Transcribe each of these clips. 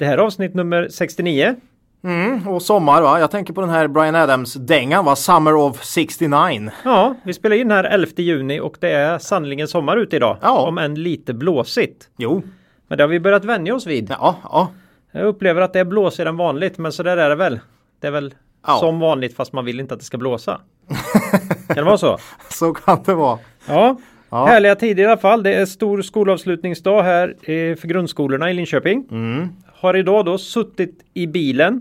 Det här är avsnitt nummer 69. Mm, och sommar va? Jag tänker på den här Brian Adams-dängan va? Summer of 69. Ja, vi spelar in här 11 juni och det är sannoliken sommar ute idag. Ja. Om än lite blåsigt. Jo. Men det har vi börjat vänja oss vid. Ja, ja. Jag upplever att det är blåsigare än vanligt, men så där är det väl. Det är väl Ja. som vanligt fast man vill inte att det ska blåsa. kan det vara så? Så kan det vara. Ja. Ja. Härliga tider i alla fall. Det är stor skolavslutningsdag här eh, för grundskolorna i Linköping. Mm. Har idag då suttit i bilen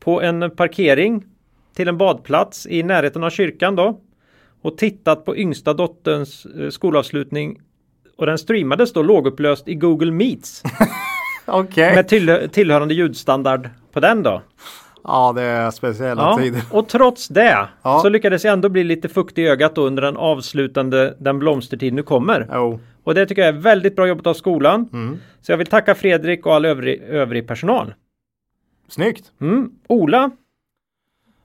på en parkering till en badplats i närheten av kyrkan då och tittat på yngsta dotterns eh, skolavslutning och den streamades då lågupplöst i Google Meets Okej. med till, tillhörande ljudstandard på den då. Ja, det är speciella Ja, tider. och trots det Ja. så lyckades jag ändå bli lite fuktig i ögat då under den avslutande Den blomstertid nu kommer. Jo. Och det tycker jag är väldigt bra jobbat av skolan. Mm. Så jag vill tacka Fredrik och all övrig, övrig personal. Snyggt. Mm. Ola?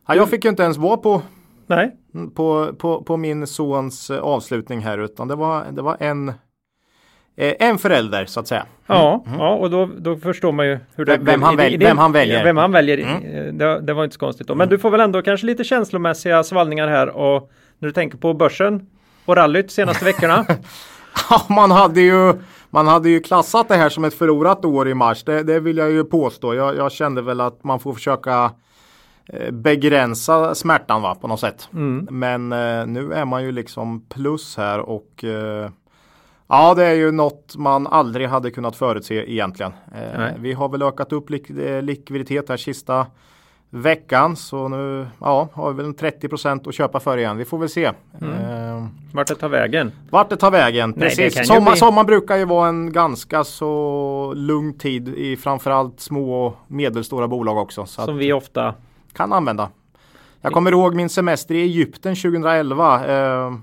Ja, jag fick ju inte ens vara på, Nej. på, på, på min sons eh, avslutning här utan det var, det var en, eh, en förälder så att säga. Ja, ja och då, då förstår man ju hur det Mm. Vem- han väl- vem han väljer. Mm. Vem han väljer. i- Det, det var inte så konstigt. Då. Men du får väl ändå kanske lite känslomässiga svallningar här och när du tänker på börsen och rallyt senaste veckorna. Man hade ju man hade ju klassat det här som ett förlorat år i mars. Det, det vill jag ju påstå. Jag, jag kände väl att man får försöka eh, begränsa smärtan va, på något sätt. Mm. Men eh, nu är man ju liksom plus här och eh, ja, det är ju något man aldrig hade kunnat förutse egentligen. Eh, vi har väl ökat upp lik eh, likviditet här sista veckan så nu ja, har vi väl en 30% att köpa för igen. Vi får väl se. Eh, Vart det tar vägen. vart det tar vägen. Nej, Precis. Sommar, bli- sommar brukar ju vara en ganska så lugn tid i framförallt små och medelstora bolag också. Så Som vi ofta. kan använda. Jag kommer ihåg min semester i Egypten 2011. Eh,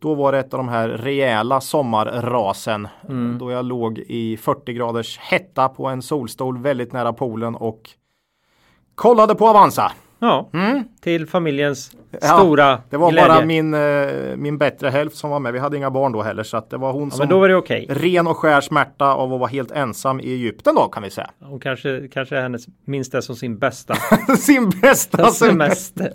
då var det ett av de här rejäla sommarrasen. Mm. Då jag låg i 40 graders hetta på en solstol väldigt nära poolen och kollade på Avanza. Ja, till familjens Mm. Ja, stora Det var glädje. bara min, eh, min bättre hälft som var med. Vi hade inga barn då heller så att det var hon Ja, som men då var det okej. ren och skär smärta av att vara helt ensam i Egypten då kan vi säga. Hon kanske, kanske är hennes minns det som sin bästa Sin bästa semester. semester.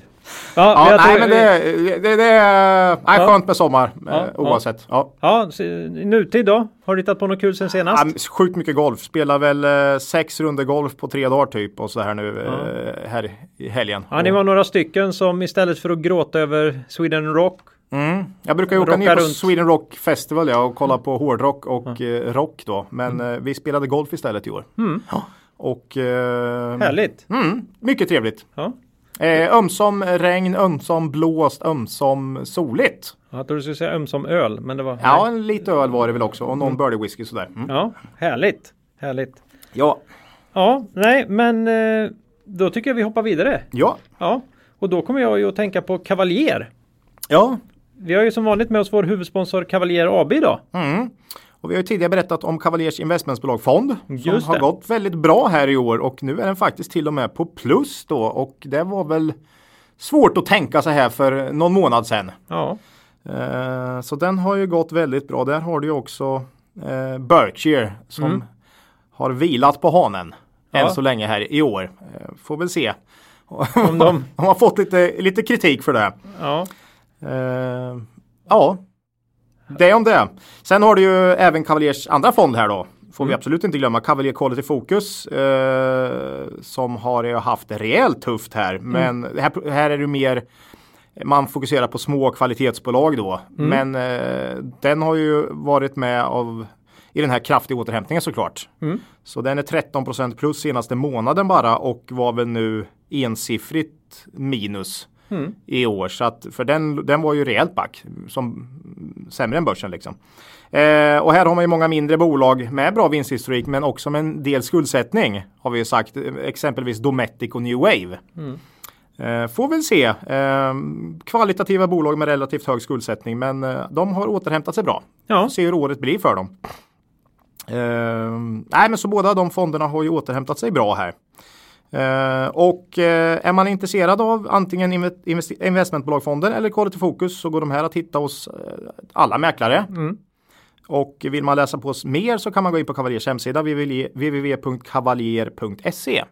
Ja, Ja, nej, men det, det, det är nej, Ja. skönt med sommar Ja, eh, ja. oavsett. Ja. Ja, i nutid då? Har du hittat på något kul sen senast? Ja, sjukt mycket golf. Spelar väl eh, sex runder golf på tre dagar typ och så här nu eh, här i helgen. Ja, ni var några stycken som istället för att gråta över Sweden Rock Mm. Jag brukar ju åka ner på runt. Sweden Rock Festival ja, och kolla på hårdrock och eh, rock då. Men eh, vi spelade golf istället i år. Ja. Och eh, Härligt! Mm, mycket trevligt. Ja. Eh, ömsom regn, ömsom blåst, ömsom soligt. Jag trodde du skulle säga ömsom öl, men det var... Ja, en lite öl var det väl också och någon birdie whisky sådär. Mm. ja härligt! Härligt! Ja. Ja, nej, men eh, då tycker jag vi hoppar vidare. Ja. Ja, och då kommer jag ju att tänka på Cavalier. Ja. Vi har ju som vanligt med oss vår huvudsponsor Cavalier AB idag. Mm. Och vi har ju tidigare berättat om Cavaliers investmentbolag Fond. Som Just har det. gått väldigt bra här i år och nu är den faktiskt till och med på plus då och det var väl svårt att tänka sig här för någon månad sedan. Ja, Eh, så den har ju gått väldigt bra. Där har du ju också eh, Berkshire som har vilat på hanen Mm. Ja. än så länge här i år. Eh, får väl se. Om de- de har fått lite, lite kritik för det. ja, ja, det om det. Sen har du ju även Cavaliers andra fond här då. Får vi Mm. absolut inte glömma. Cavalier Quality Focus. Eh, som har ju haft det rejält tufft här. Mm. Men här, här är det mer man fokuserar på små kvalitetsbolag då. Mm. Men eh, den har ju varit med av i den här kraftiga återhämtningen såklart. Mm. Så den är 13% plus senaste månaden bara och var väl nu ensiffrigt minus mm. i år. Så att, för den, den var ju rejält back, som sämre än börsen liksom. Eh, och här har man ju många mindre bolag med bra vinsthistorik men också med en del skuldsättning har vi ju sagt, exempelvis Dometic och New Wave. Mm. Eh, får väl se. Eh, kvalitativa bolag med relativt hög skuldsättning men eh, de har återhämtat sig bra. Ja. Se hur året blir för dem. Eh, nej men så båda de fonderna har ju återhämtat sig bra här. Uh, och uh, är man intresserad av antingen invest investmentbolagfonder eller Quality Focus så går de här att hitta hos uh, alla mäklare. Mm. Och vill man läsa på oss mer så kan man gå in på Cavaliers hemsida www.cavalier.se.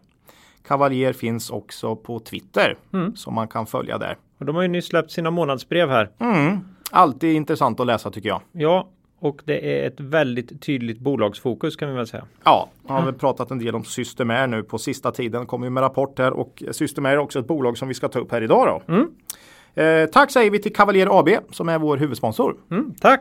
Cavalier finns också på Twitter mm. som man kan följa där. Och de har ju nyss släppt sina månadsbrev här. Mm. Alltid intressant att läsa tycker jag. Ja, och det är ett väldigt tydligt bolagsfokus kan vi väl säga. Ja, jag har väl pratat en del om Systemair nu på sista tiden. Kommer med rapport här och Systemair är också ett bolag som vi ska ta upp här idag. Då. Mm. Eh, tack säger vi till Cavalier AB som är vår huvudsponsor. Mm, tack!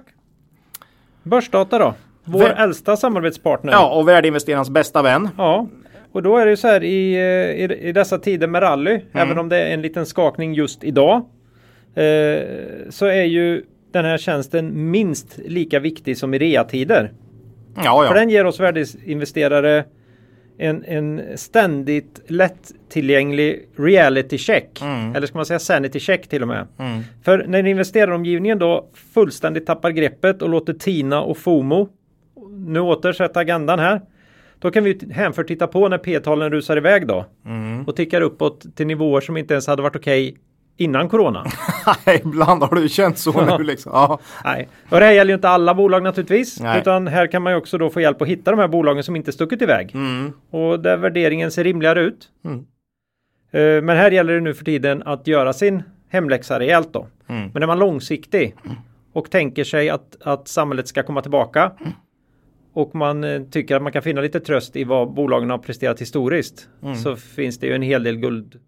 Börsdata då? Vår Vä äldsta samarbetspartner. Ja, och värdeinvesterarens bästa vän. Ja, och då är det så här i, eh, i, i dessa tider med rally, mm. även om det är en liten skakning just idag, eh, så är ju den här tjänsten minst lika viktig som i reatider. Ja, ja. För den ger oss värdeinvesterare en, en ständigt lättillgänglig reality check. Mm. Eller ska man säga sanity check till och med. Mm. För när investeraromgivningen då fullständigt tappar greppet och låter Tina och FOMO nu återsätta agendan här. Då kan vi hänfört titta på när P-talen rusar iväg då. Mm. Och tickar uppåt till nivåer som inte ens hade varit okej okay innan corona. Ibland har det känt så nu liksom. Ja. Nej. Och det här gäller ju inte alla bolag naturligtvis. Nej. Utan här kan man ju också då få hjälp att hitta de här bolagen som inte stuckit iväg. Mm. Och där värderingen ser rimligare ut. Mm. Uh, men här gäller det nu för tiden att göra sin hemläxa rejält då. Mm. Men är man långsiktig och tänker sig att, att samhället ska komma tillbaka och man uh, tycker att man kan finna lite tröst i vad bolagen har presterat historiskt mm. så finns det ju en hel del guld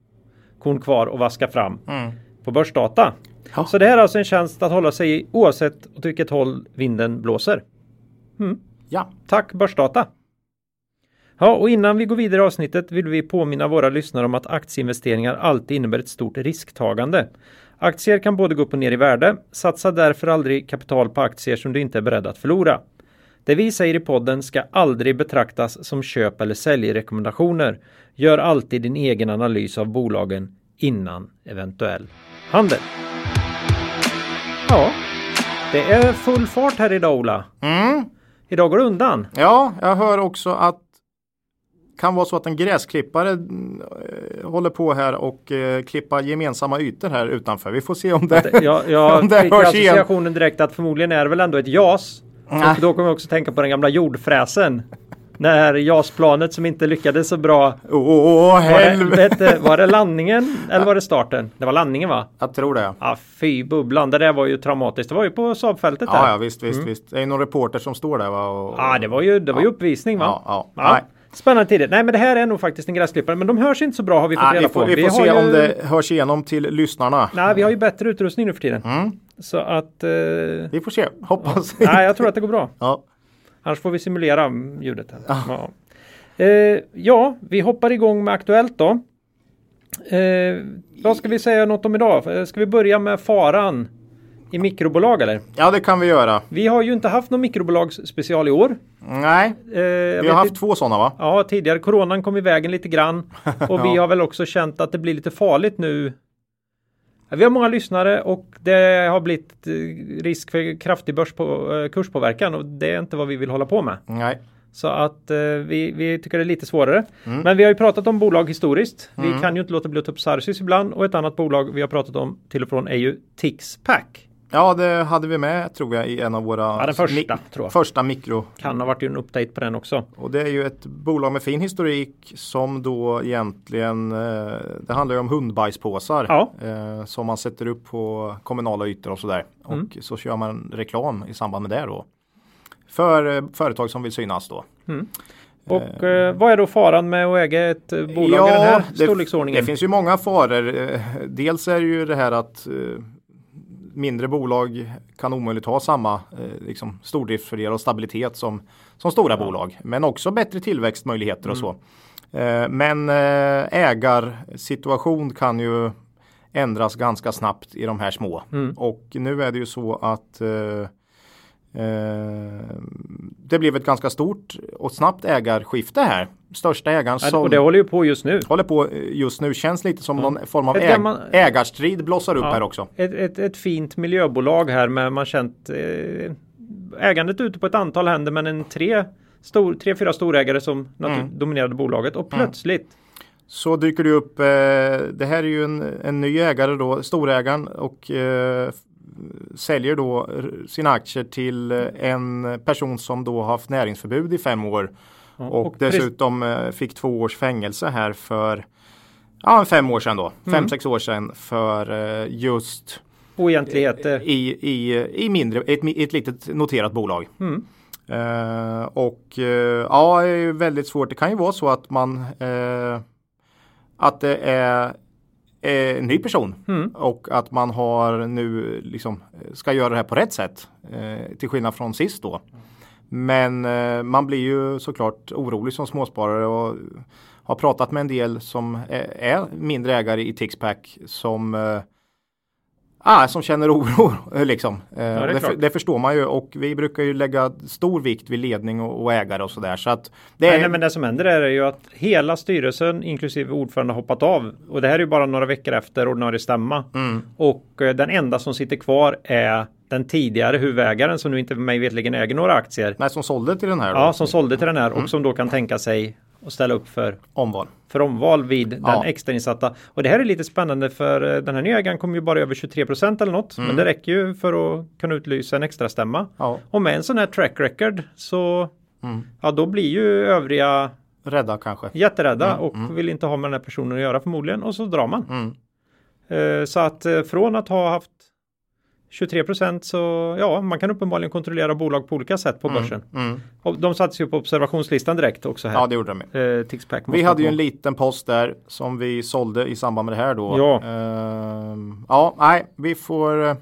korn kvar att vaska fram mm. på börsdata. Ja. Så det här är alltså en tjänst att hålla sig i oavsett åt vilket håll vinden blåser. Mm. Ja. Tack Börsdata! Ja, och innan vi går vidare i avsnittet vill vi påminna våra lyssnare om att aktieinvesteringar alltid innebär ett stort risktagande. Aktier kan både gå upp och ner i värde. Satsa därför aldrig kapital på aktier som du inte är beredd att förlora. Det vi säger i podden ska aldrig betraktas som köp eller säljrekommendationer. Gör alltid din egen analys av bolagen innan eventuell handel. Ja, det är full fart här idag Ola. Mm. Idag går det undan. Ja, jag hör också att kan vara så att en gräsklippare äh, håller på här och äh, klippa gemensamma ytor här utanför. Vi får se om det, jag, jag om det fick associationen direkt att förmodligen är det väl ändå ett JAS och då kommer jag också tänka på den gamla jordfräsen. När JAS-planet som inte lyckades så bra. Åh oh, helvete! Var det, var det landningen eller var det starten? Det var landningen va? Jag tror det. Ja, fy bubblan. Det där var ju traumatiskt. Det var ju på Saabfältet Ja, ja visst, visst, mm. visst. Det är någon reporter som står där va? Och, ja, det var ju, det var ju uppvisning va? Ja, ja. ja. Spännande tider. Nej men det här är nog faktiskt en gräsklippare men de hörs inte så bra har vi fått Nej, reda vi får, på. Vi får se ju... om det hörs igenom till lyssnarna. Nej vi har ju bättre utrustning nu för tiden. Mm. Så att... Eh... Vi får se, hoppas. Ja. Nej jag tror att det går bra. Ja. Annars får vi simulera ljudet. Här. Ja. Ja. Eh, ja, vi hoppar igång med Aktuellt då. Eh, vad ska vi säga något om idag? Eh, ska vi börja med faran i mikrobolag eller? Ja, det kan vi göra. Vi har ju inte haft någon mikrobolagsspecial i år. Nej, eh, vi har haft två sådana va? Ja, tidigare. Coronan kom i vägen lite grann. Och vi har väl också känt att det blir lite farligt nu vi har många lyssnare och det har blivit eh, risk för kraftig eh, kurspåverkan och det är inte vad vi vill hålla på med. Nej. Så att eh, vi, vi tycker det är lite svårare. Mm. Men vi har ju pratat om bolag historiskt. Mm. Vi kan ju inte låta bli att ta upp Sarsis ibland och ett annat bolag vi har pratat om till och från är ju Tixpack. Ja, det hade vi med tror jag i en av våra ja, den första, tror jag. första mikro. Kan ha varit en update på den också. Och det är ju ett bolag med fin historik som då egentligen eh, Det handlar ju om hundbajspåsar ja. eh, som man sätter upp på kommunala ytor och sådär. Mm. Och så kör man reklam i samband med det då. För eh, företag som vill synas då. Mm. Och eh, vad är då faran med att äga ett bolag ja, i den här storleksordningen? Det, det finns ju många faror. Dels är det ju det här att mindre bolag kan omöjligt ha samma eh, liksom, stordriftsfördelar och stabilitet som, som stora ja. bolag. Men också bättre tillväxtmöjligheter mm. och så. Eh, men eh, ägarsituation kan ju ändras ganska snabbt i de här små. Mm. Och nu är det ju så att eh, eh, det blev ett ganska stort och snabbt ägarskifte här. Största ägaren som Och det håller ju på just nu. håller på just nu. Känns lite som någon form av äg gammal- ägarstrid blossar upp Ja. här också. Ett, ett, ett fint miljöbolag här med man känt eh, ägandet ute på ett antal händer men en tre, stor, tre fyra storägare som Mm. dominerade bolaget och plötsligt Så dyker det upp. Eh, det här är ju en, en ny ägare då, storägaren och eh, säljer då sina aktier till eh, en person som då har haft näringsförbud i fem år. ja, Och, precis- dessutom eh, fick två års fängelse här för ja, fem år sedan då. Fem, Mm. sex år sedan för eh, just oegentligheter. i, i, i mindre, ett, ett litet noterat bolag. Mm. Eh, och eh, ja, det är ju väldigt svårt. Det kan ju vara så att man eh, att det är eh, ny person Mm. och att man har nu liksom ska göra det här på rätt sätt eh, till skillnad från sist då. Men eh, man blir ju såklart orolig som småsparare och har pratat med en del som är, är mindre ägare i Tixpack som eh, Ah, som känner oro liksom. Eh, är det, för, det förstår man ju och vi brukar ju lägga stor vikt vid ledning och, och ägare och sådär. Så att det Nej, är, nej, men det som händer är ju att hela styrelsen inklusive ordförande har hoppat av. Och det här är ju bara några veckor efter ordinarie stämma. Mm. Och eh, den enda som sitter kvar är den tidigare huvudägaren som nu inte mig vetligen äger några aktier. Nej, som sålde till den här då, Ja, som sålde till den här Mm. och som då kan tänka sig att ställa upp för, omval. för omval vid den Ja. extrainsatta. Och det här är lite spännande för eh, den här nya ägaren kommer ju bara över 23% eller något. Mm. Men det räcker ju för att kunna utlysa en extra stämma. Ja, Och med en sån här track record så Mm. ja, då blir ju övriga rädda kanske. jätterädda och vill inte ha med den här personen att göra förmodligen och så drar man. Mm. Eh, så att eh, från att ha haft 23% så ja, man kan uppenbarligen kontrollera bolag på olika sätt på börsen. Mm. Och de sattes ju på observationslistan direkt också här. Ja, det gjorde de. Eh, Tixpack Vi hade ju en liten post där som vi sålde i samband med det här då. Ja. Ehm, ja, nej, vi får eh,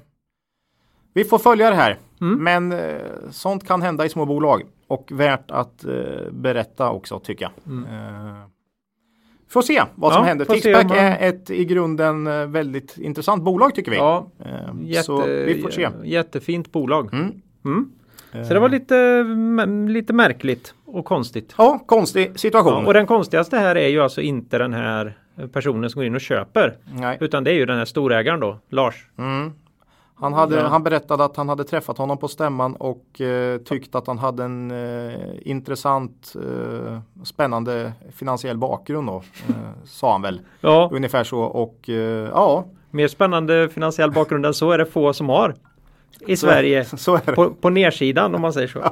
vi får följa det här. Mm. Men eh, sånt kan hända i små bolag och värt att eh, berätta också tycker jag. Mm. Får se vad som Ja, händer. om man- är ett i grunden eh, väldigt intressant bolag tycker vi. Ja, Ehm, jätte, så vi får se. jättefint bolag. Mm. Mm. Så det var lite, m- lite märkligt och konstigt. Ja, konstig situation. Ja, och den konstigaste här är ju alltså inte den här personen som går in och köper. Nej. Utan det är ju den här storägaren då, Lars. Mm. Han, hade, Ja. han berättade att han hade träffat honom på stämman och eh, tyckte att han hade en eh, intressant, eh, spännande finansiell bakgrund då, eh, sa han väl. Ja, Ungefär så och eh, ja, mer spännande finansiell bakgrund än så är det få som har i Sverige. så är det. På, på nersidan om man säger så.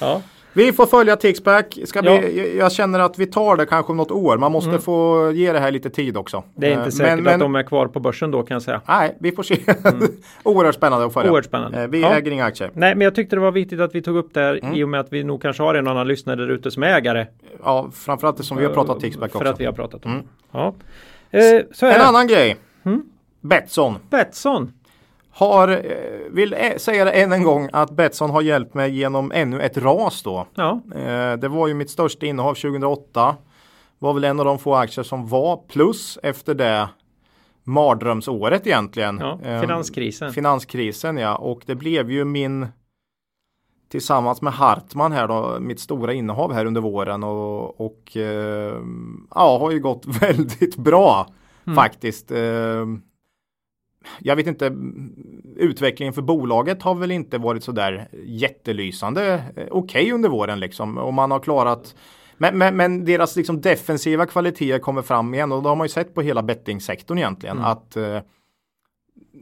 Ja. Vi får följa Tixback. Ska Ja. jag- känner att vi tar det kanske om något år. Man måste få ge det här lite tid också. Mm. Det är Eh, inte säkert men, att de är kvar på börsen då kan jag säga. Nej, vi får se. Oerhört spännande att följa. Oerhört spännande. Eh, Vi Ja. äger inga aktier. Nej, men jag tyckte det var viktigt att vi tog upp det här Mm. i och med att vi nog kanske har en och annan lyssnare där ute som är ägare. Ja, framförallt det som vi har pratat Tixback För också. att vi har pratat om. Mm. Ja. Eh, En annan grej. Mm. Betsson. Betsson. Har, eh, vill ä- säga det än en gång att Betsson har hjälpt mig genom ännu ett ras då. Ja, Eh, Det var ju mitt största innehav 2008. Var väl en av de få aktier som var plus efter det mardrömsåret egentligen. ja. Eh, finanskrisen. Finanskrisen ja och det blev ju min tillsammans med Hartman här då mitt stora innehav här under våren och, och eh, ja har ju gått väldigt bra Mm. faktiskt. Jag vet inte, utvecklingen för bolaget har väl inte varit så där jättelysande. Eh, Okej under våren liksom och man har klarat men, men, men deras liksom defensiva kvaliteter kommer fram igen och det har man ju sett på hela bettingsektorn egentligen Mm. att eh,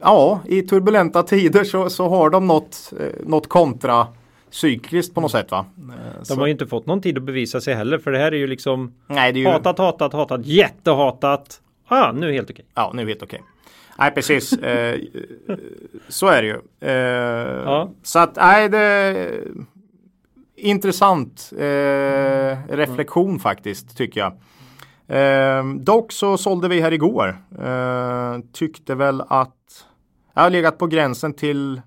Ja, i turbulenta tider så, så har de något, eh, något kontra cykliskt på något sätt va? De så- har ju inte fått någon tid att bevisa sig heller för det här är ju liksom Nej, det är ju, hatat, hatat, hatat, jättehatat. Ah, nu är helt okej. Ja, nu är helt okej. Nej, precis. eh, eh, så är det ju. Eh, Ja. Så att, nej, det är intressant eh, reflektion faktiskt, tycker jag. Eh, dock så sålde vi här igår. Eh, tyckte väl att jag har legat på gränsen till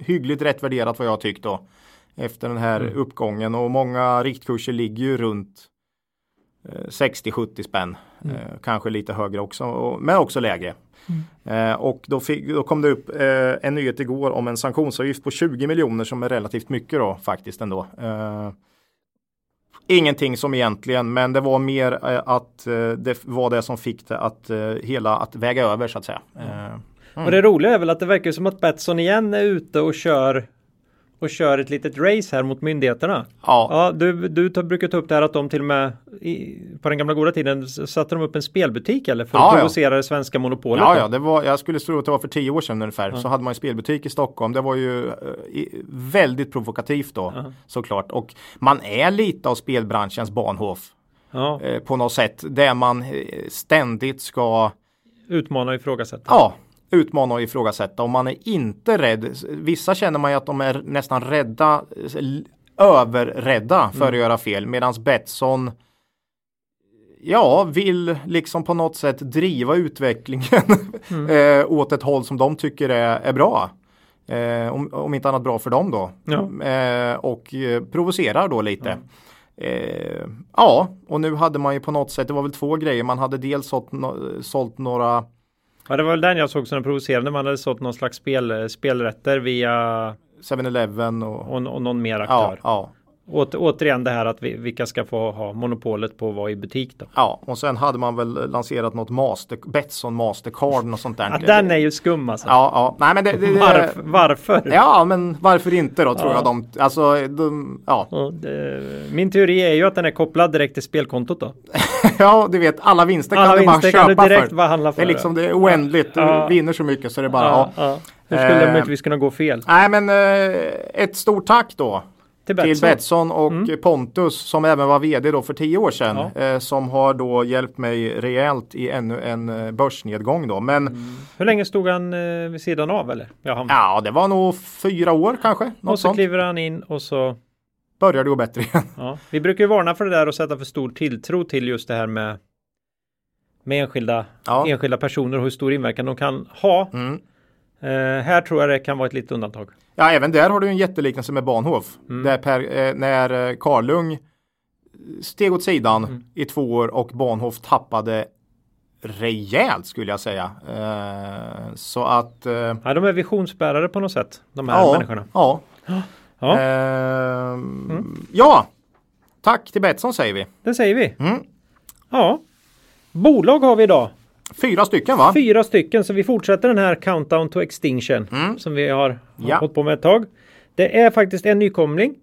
hyggligt rätt värderat vad jag tyckte då. Efter den här Mm. uppgången och många riktkurser ligger ju runt eh, 60-70 spänn. Mm. Eh, kanske lite högre också, men också lägre. Eh, och då, fick, då kom det upp eh, en nyhet igår om en sanktionsavgift på 20 miljoner som är relativt mycket då faktiskt ändå. Eh, ingenting som egentligen, men det var mer eh, att eh, det var det som fick det att eh, hela att väga över så att säga. Eh, Och det roliga är väl att det verkar som att Betsson igen är ute och kör och kör ett litet race här mot myndigheterna. ja, Ja, du, du tar, brukar ta upp det här att de till och med i, på den gamla goda tiden satte de upp en spelbutik eller för att Ja, ja. provocera det svenska monopolet. Ja, då. ja, det var, jag skulle tro att det var för tio år sedan ungefär. Så hade man en spelbutik i Stockholm. Det var ju eh, väldigt provokativt då såklart. Och man är lite av spelbranschens banhof ja. eh, på något sätt. Där man eh, ständigt ska Utmana och ifrågasätta. ja, utmana och ifrågasätta. Och man är inte rädd. Vissa känner man ju att de är nästan rädda, överrädda för att göra fel. Medan Betsson ja, vill liksom på något sätt driva utvecklingen eh, åt ett håll som de tycker är, är bra. Eh, om, om inte annat bra för dem då. Ja. Eh, och eh, provocerar då lite. Eh, ja, och nu hade man ju på något sätt, det var väl två grejer. Man hade dels sålt, sålt några Ja, det var väl den jag såg som den provocerande. Man hade sålt någon slags spel, spelrätter via 7-Eleven och, och, och någon mer ja, aktör. ja, Åter, återigen det här att vi, vilka ska få ha monopolet på att vara i butik då. ja, och sen hade man väl lanserat något master, Betsson Mastercard och sånt där. Ja, den är ju skum alltså. Ja, ja, nej men det, det, det Varför? varför? Ja, men varför inte då tror Ja. jag de, alltså de, ja, Ja, det, min teori är ju att den är kopplad direkt till spelkontot då. ja, du vet alla vinster Alla kan du bara vinster kan köpa du direkt för. bara handla Det för. är liksom, det är oändligt, Ja. du vinner så mycket så det är bara, ja. Nu skulle det Eh, möjligtvis kunna gå fel. Nej men eh, ett stort tack då Till till Betsson. Betsson och Pontus som även var vd då för tio år sedan. Mm. Ja. Eh, som har då hjälpt mig rejält i ännu en eh, börsnedgång då. Men Hur länge stod han eh, vid sidan av eller? Ja, ja, det var nog fyra år kanske. Och så sånt. kliver han in och så Började gå bättre igen. Ja, vi brukar ju varna för det där och sätta för stor tilltro till just det här med med enskilda, Ja. enskilda personer och hur stor inverkan de kan ha. Mm. Eh, här tror jag det kan vara ett litet undantag. Ja, även där har du en jätteliknelse med Bahnhof. Mm. Där per, eh, när eh, Karlung steg åt sidan Mm. i två år och Bahnhof tappade rejält skulle jag säga. Eh, så att eh, Ja, de är visionsbärare på något sätt, de här ja, människorna. ja. Ja, Ehm, ja, tack till Betsson säger vi. det säger vi. Mm. Ja, bolag har vi idag. Fyra stycken va? Fyra stycken, så vi fortsätter den här countdown to extinction Mm. som vi har, Ja. hållit på med ett tag. Det är faktiskt en nykomling.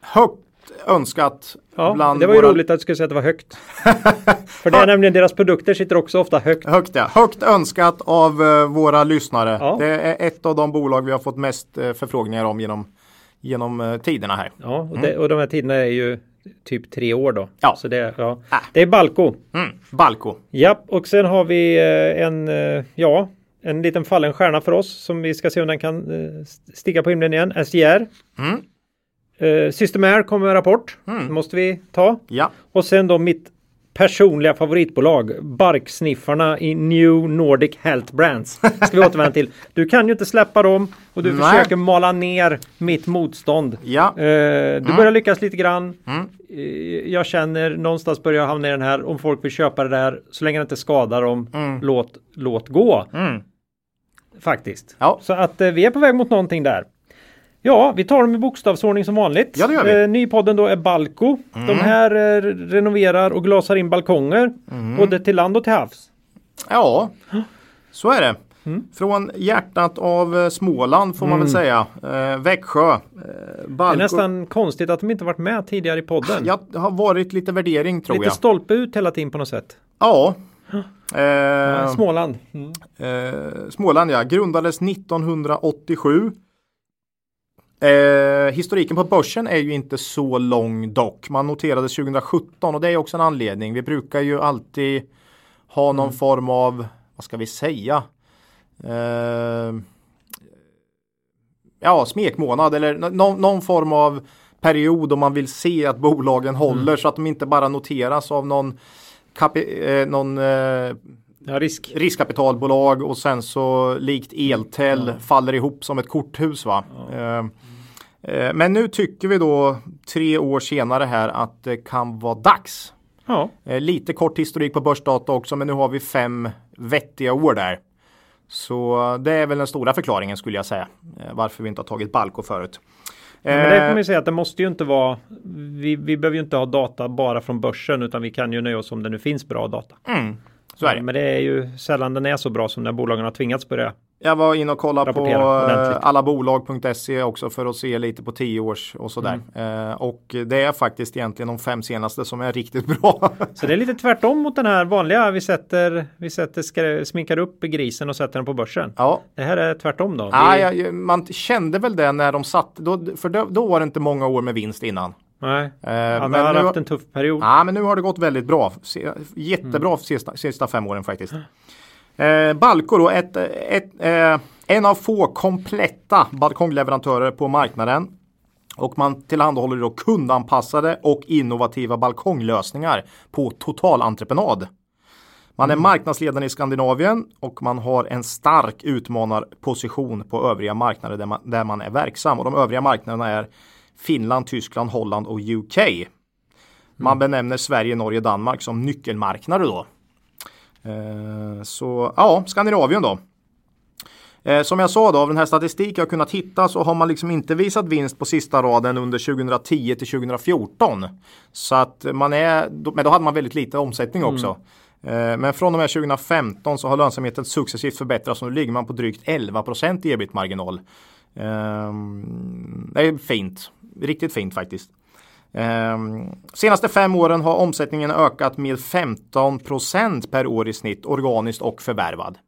Högt önskat Ja, det var ju våra... roligt att du skulle säga att det var högt. För det är nämligen deras produkter sitter också ofta högt. Högt, ja. Högt önskat av eh, våra lyssnare. Ja. Det är ett av de bolag vi har fått mest eh, förfrågningar om genom, genom eh, tiderna här. Ja, och, det, och de här tiderna är ju typ tre år då. Ja. Så det, ja. Ah. det är Balco. Mm. Balco. Ja, och sen har vi eh, en, eh, ja, en liten fallen stjärna för oss som vi ska se om den kan eh, stiga på himlen igen. SJR. Mm. Eh, Systemair kommer med rapport. Mm. måste vi ta. Ja. Och sen då mitt personliga favoritbolag, Barksniffarna i New Nordic Health Brands. Ska vi återvända till. Du kan ju inte släppa dem och du Nej. försöker mala ner mitt motstånd. Ja. Eh, du börjar lyckas lite grann. Mm. Eh, jag känner någonstans börjar jag hamna i den här om folk vill köpa det där så länge det inte skadar dem. Mm. Låt, låt gå. Mm. Faktiskt. Ja. Så att eh, vi är på väg mot någonting där. Ja, vi tar dem i bokstavsordning som vanligt. Ja, det gör vi. Mm. Eh, nypodden då är Balco. De här eh, renoverar och glasar in balkonger. Mm. Både till land och till havs. Ja, så är det. Mm. Från hjärtat av eh, Småland får man väl säga. Eh, Växjö. Eh, Det Balco. är nästan konstigt att de inte varit med tidigare i podden. Ja, det har varit lite värdering tror Lite jag. stolpe ut hela tiden på något sätt. Ja. Eh, Småland. Mm. Eh, Småland ja, grundades 1987. Eh, historiken på börsen är ju inte så lång dock. Man noterades 2017 och det är också en anledning. Vi brukar ju alltid ha någon form av, vad ska vi säga? Eh, ja, smekmånad eller nå- någon form av period om man vill se att bolagen håller så att de inte bara noteras av någon, kapi- eh, någon eh, Ja, risk. riskkapitalbolag och sen så likt Eltel faller ihop som ett korthus. Va? Eh, eh, Men nu tycker vi då tre år senare här att det kan vara dags. Ja. Eh, Lite kort historik på börsdata också men nu har vi fem vettiga år där. Så det är väl den stora förklaringen skulle jag säga. Eh, varför vi inte har tagit Balco förut. Men det kan man ju säga att det måste ju inte vara. Vi, vi behöver ju inte ha data bara från börsen utan vi kan ju nöja oss om det nu finns bra data. Mm, så är det. Men det är ju sällan den är så bra som när bolagen har tvingats börja. Jag var inne och kollade på ordentligt. eh, allabolag.se också för att se lite på 10 års och sådär. Mm. Eh, och det är faktiskt egentligen de fem senaste som är riktigt bra. Så det är lite tvärtom mot den här vanliga. Vi sätter, vi sätter sminkar upp grisen och sätter den på börsen. ja, Det här är tvärtom då. Ah, ja, man kände väl det när de satt, då, för då, då var det inte många år med vinst innan. Nej, Eh, men har nu- haft en tuff period. Ja, men nu har det gått väldigt bra. Jättebra Mm. sista, sista fem åren faktiskt. Eh, Balco då, ett, ett, eh, en av få kompletta balkongleverantörer på marknaden. Och man tillhandahåller då kundanpassade och innovativa balkonglösningar på totalentreprenad. Man är marknadsledande i Skandinavien och man har en stark utmanarposition på övriga marknader där man, där man är verksam. Och de övriga marknaderna är Finland, Tyskland, Holland och UK. Man benämner Sverige, Norge, Danmark som nyckelmarknader då. Eh, så ja, Skandinavien då. Eh, som jag sa då, av den här statistiken jag kunnat hitta så har man liksom inte visat vinst på sista raden under 2010 till 2014. Så att man är, men då hade man väldigt lite omsättning också. Eh, Men från och med 2015 så har lönsamheten successivt förbättrats och nu ligger man på drygt 11 i ebit-marginal. Ehm, Det är fint, riktigt fint faktiskt. Ehm, Senaste fem åren har omsättningen ökat med 15% per år i snitt organiskt och förvärvad.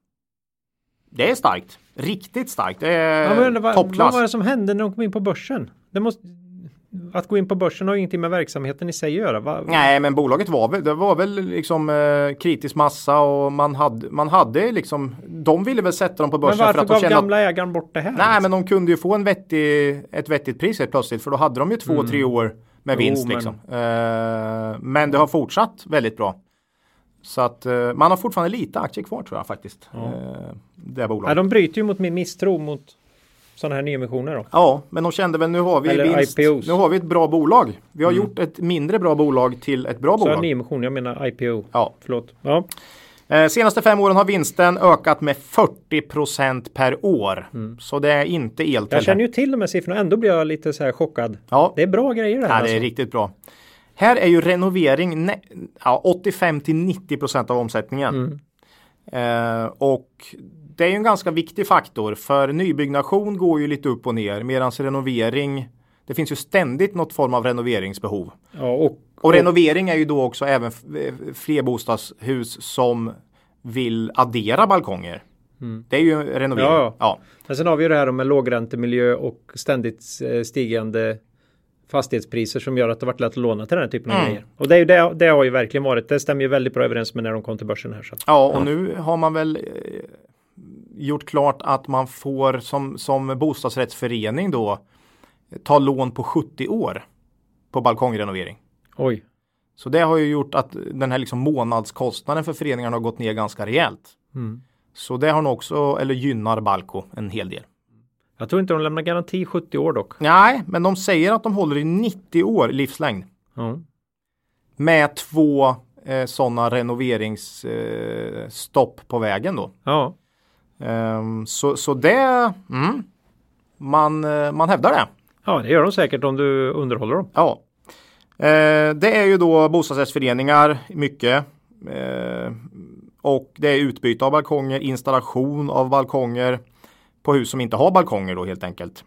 Det är starkt. Riktigt starkt. Det är Ja, toppklass. vad var det som hände när de kom in på börsen? Det måste, att gå in på börsen har ju ingenting med verksamheten i sig att göra. Va? Nej, men bolaget var väl, det var väl liksom eh, kritisk massa och man hade, man hade liksom, de ville väl sätta dem på men börsen för varför att de gav att gamla ägaren bort det här? Nej, men de kunde ju få en vettig, ett vettigt pris helt plötsligt för då hade de ju två, tre år med Mm. Jo, vinst men- liksom. Eh, men det har fortsatt väldigt bra. Så att eh, man har fortfarande lite aktier kvar tror jag faktiskt. Eh, det Nej, bolaget. de bryter ju mot min misstro mot sådana här nyemissioner då. Ja, men de kände väl nu har vi Eller vinst. IPOs. Nu har vi ett bra bolag. Vi har gjort ett mindre bra bolag till ett bra Så bolag. nyemission, jag menar IPO. Ja. Förlåt. Ja. Eh, senaste fem åren har vinsten ökat med 40% per år. Så det är inte eltel. Mm. Jag känner ju till de här siffrorna, ändå blir jag lite så här chockad. Ja. Det är bra grejer det här. Ja, det är alltså. riktigt bra. Här är ju renovering ja, 85 till 90% av omsättningen. Mm. Eh, och det är ju en ganska viktig faktor för nybyggnation går ju lite upp och ner medan renovering det finns ju ständigt något form av renoveringsbehov. Ja, och, Och renovering är ju då också även f- flerbostadshus som vill addera balkonger. Det är ju renovering. Mm. Ja, ja. ja. Men sen har vi ju det här med lågräntemiljö och ständigt eh, stigande fastighetspriser som gör att det varit lätt att låna till den här typen av Mm. grejer. Och det, är ju det, det har ju verkligen varit. Det stämmer ju väldigt bra överens med när de kom till börsen här. Så. Ja, och nu har man väl eh, gjort klart att man får som, som bostadsrättsförening då ta lån på 70 år på balkongrenovering. Oj. Så det har ju gjort att den här liksom månadskostnaden för föreningarna har gått ner ganska rejält. Mm. Så det har nog också, eller gynnar Balco en hel del. Jag tror inte de lämnar garanti 70 år dock. Nej, men de säger att de håller i 90 år livslängd. Ja. Med två eh, sådana renoveringsstopp eh, på vägen då. ja. Ehm, så, så det, mm, man, eh, man hävdar det. Ja, det gör de säkert om du underhåller dem. Ja. Eh, det är ju då bostadsrättsföreningar mycket. Eh, och det är utbyte av balkonger, installation av balkonger på hus som inte har balkonger då helt enkelt.